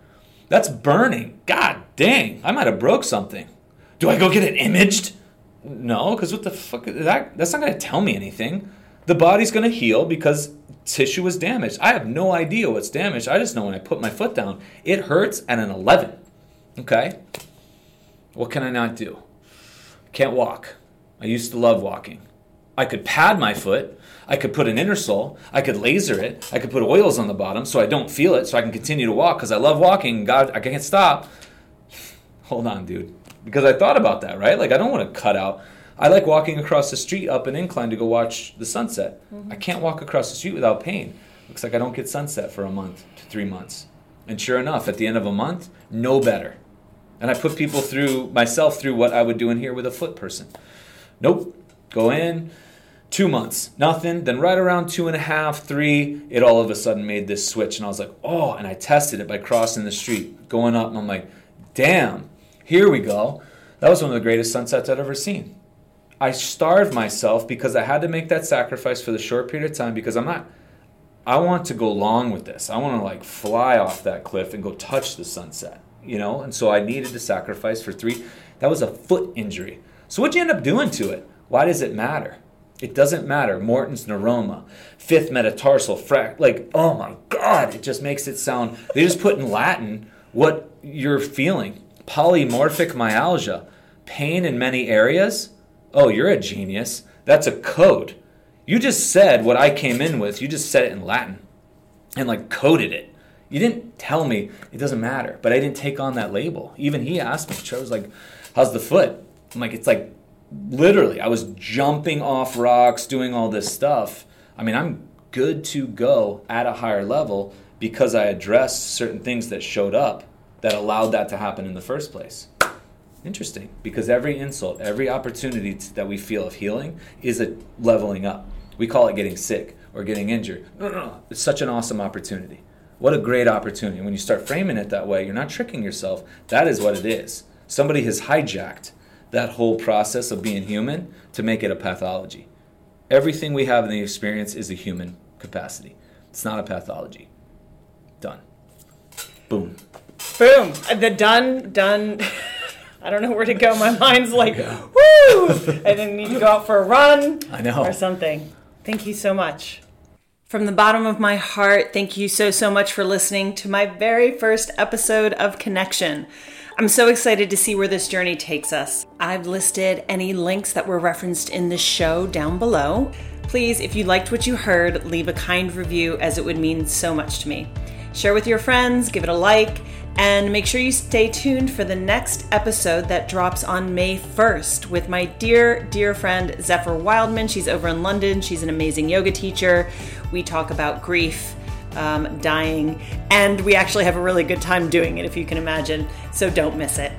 that's burning. God dang, I might have broke something. Do I go get it imaged? No, because what the fuck? That that's not going to tell me anything. The body's going to heal because tissue was damaged. I have no idea what's damaged. I just know when I put my foot down, it hurts at an 11. Okay? What can I not do? Can't walk. I used to love walking. I could pad my foot. I could put an intersole. I could laser it. I could put oils on the bottom so I don't feel it so I can continue to walk because I love walking. God, I can't stop. Hold on, dude. Because I thought about that, right? Like, I don't want to cut out. I like walking across the street up an incline to go watch the sunset. Mm-hmm. I can't walk across the street without pain. Looks like I don't get sunset for a month to three months. And sure enough, at the end of a month, no better. And I put people through, myself through what I would do in here with a foot person. Nope. Go in, two months, nothing. Then right around two and a half, three, it all of a sudden made this switch. And I was like, oh, and I tested it by crossing the street, going up, and I'm like, damn, here we go. That was one of the greatest sunsets I'd ever seen. I starved myself because I had to make that sacrifice for the short period of time because I'm not I want to go long with this. I want to like fly off that cliff and go touch the sunset, you know? And so I needed to sacrifice for 3 that was a foot injury. So what'd you end up doing to it? Why does it matter? It doesn't matter. Morton's neuroma, fifth metatarsal frac like oh my god, it just makes it sound they just put in Latin what you're feeling. Polymorphic myalgia, pain in many areas. Oh, you're a genius. That's a code. You just said what I came in with. You just said it in Latin and like coded it. You didn't tell me it doesn't matter, but I didn't take on that label. Even he asked me, Trevor was like, How's the foot? I'm like, It's like literally, I was jumping off rocks, doing all this stuff. I mean, I'm good to go at a higher level because I addressed certain things that showed up that allowed that to happen in the first place. Interesting, because every insult, every opportunity that we feel of healing is a leveling up. We call it getting sick or getting injured. No, no, no. It's such an awesome opportunity. What a great opportunity. When you start framing it that way, you're not tricking yourself. That is what it is. Somebody has hijacked that whole process of being human to make it a pathology. Everything we have in the experience is a human capacity, it's not a pathology. Done. Boom. boom. The done, done. I don't know where to go. My mind's like, woo! I didn't need to go out for a run I know. or something. Thank you so much. From the bottom of my heart, thank you so, so much for listening to my very first episode of Connection. I'm so excited to see where this journey takes us. I've listed any links that were referenced in this show down below. Please, if you liked what you heard, leave a kind review as it would mean so much to me. Share with your friends, give it a like, and make sure you stay tuned for the next episode that drops on May 1st with my dear, dear friend Zephyr Wildman. She's over in London. She's an amazing yoga teacher. We talk about grief, um, dying, and we actually have a really good time doing it, if you can imagine. So don't miss it.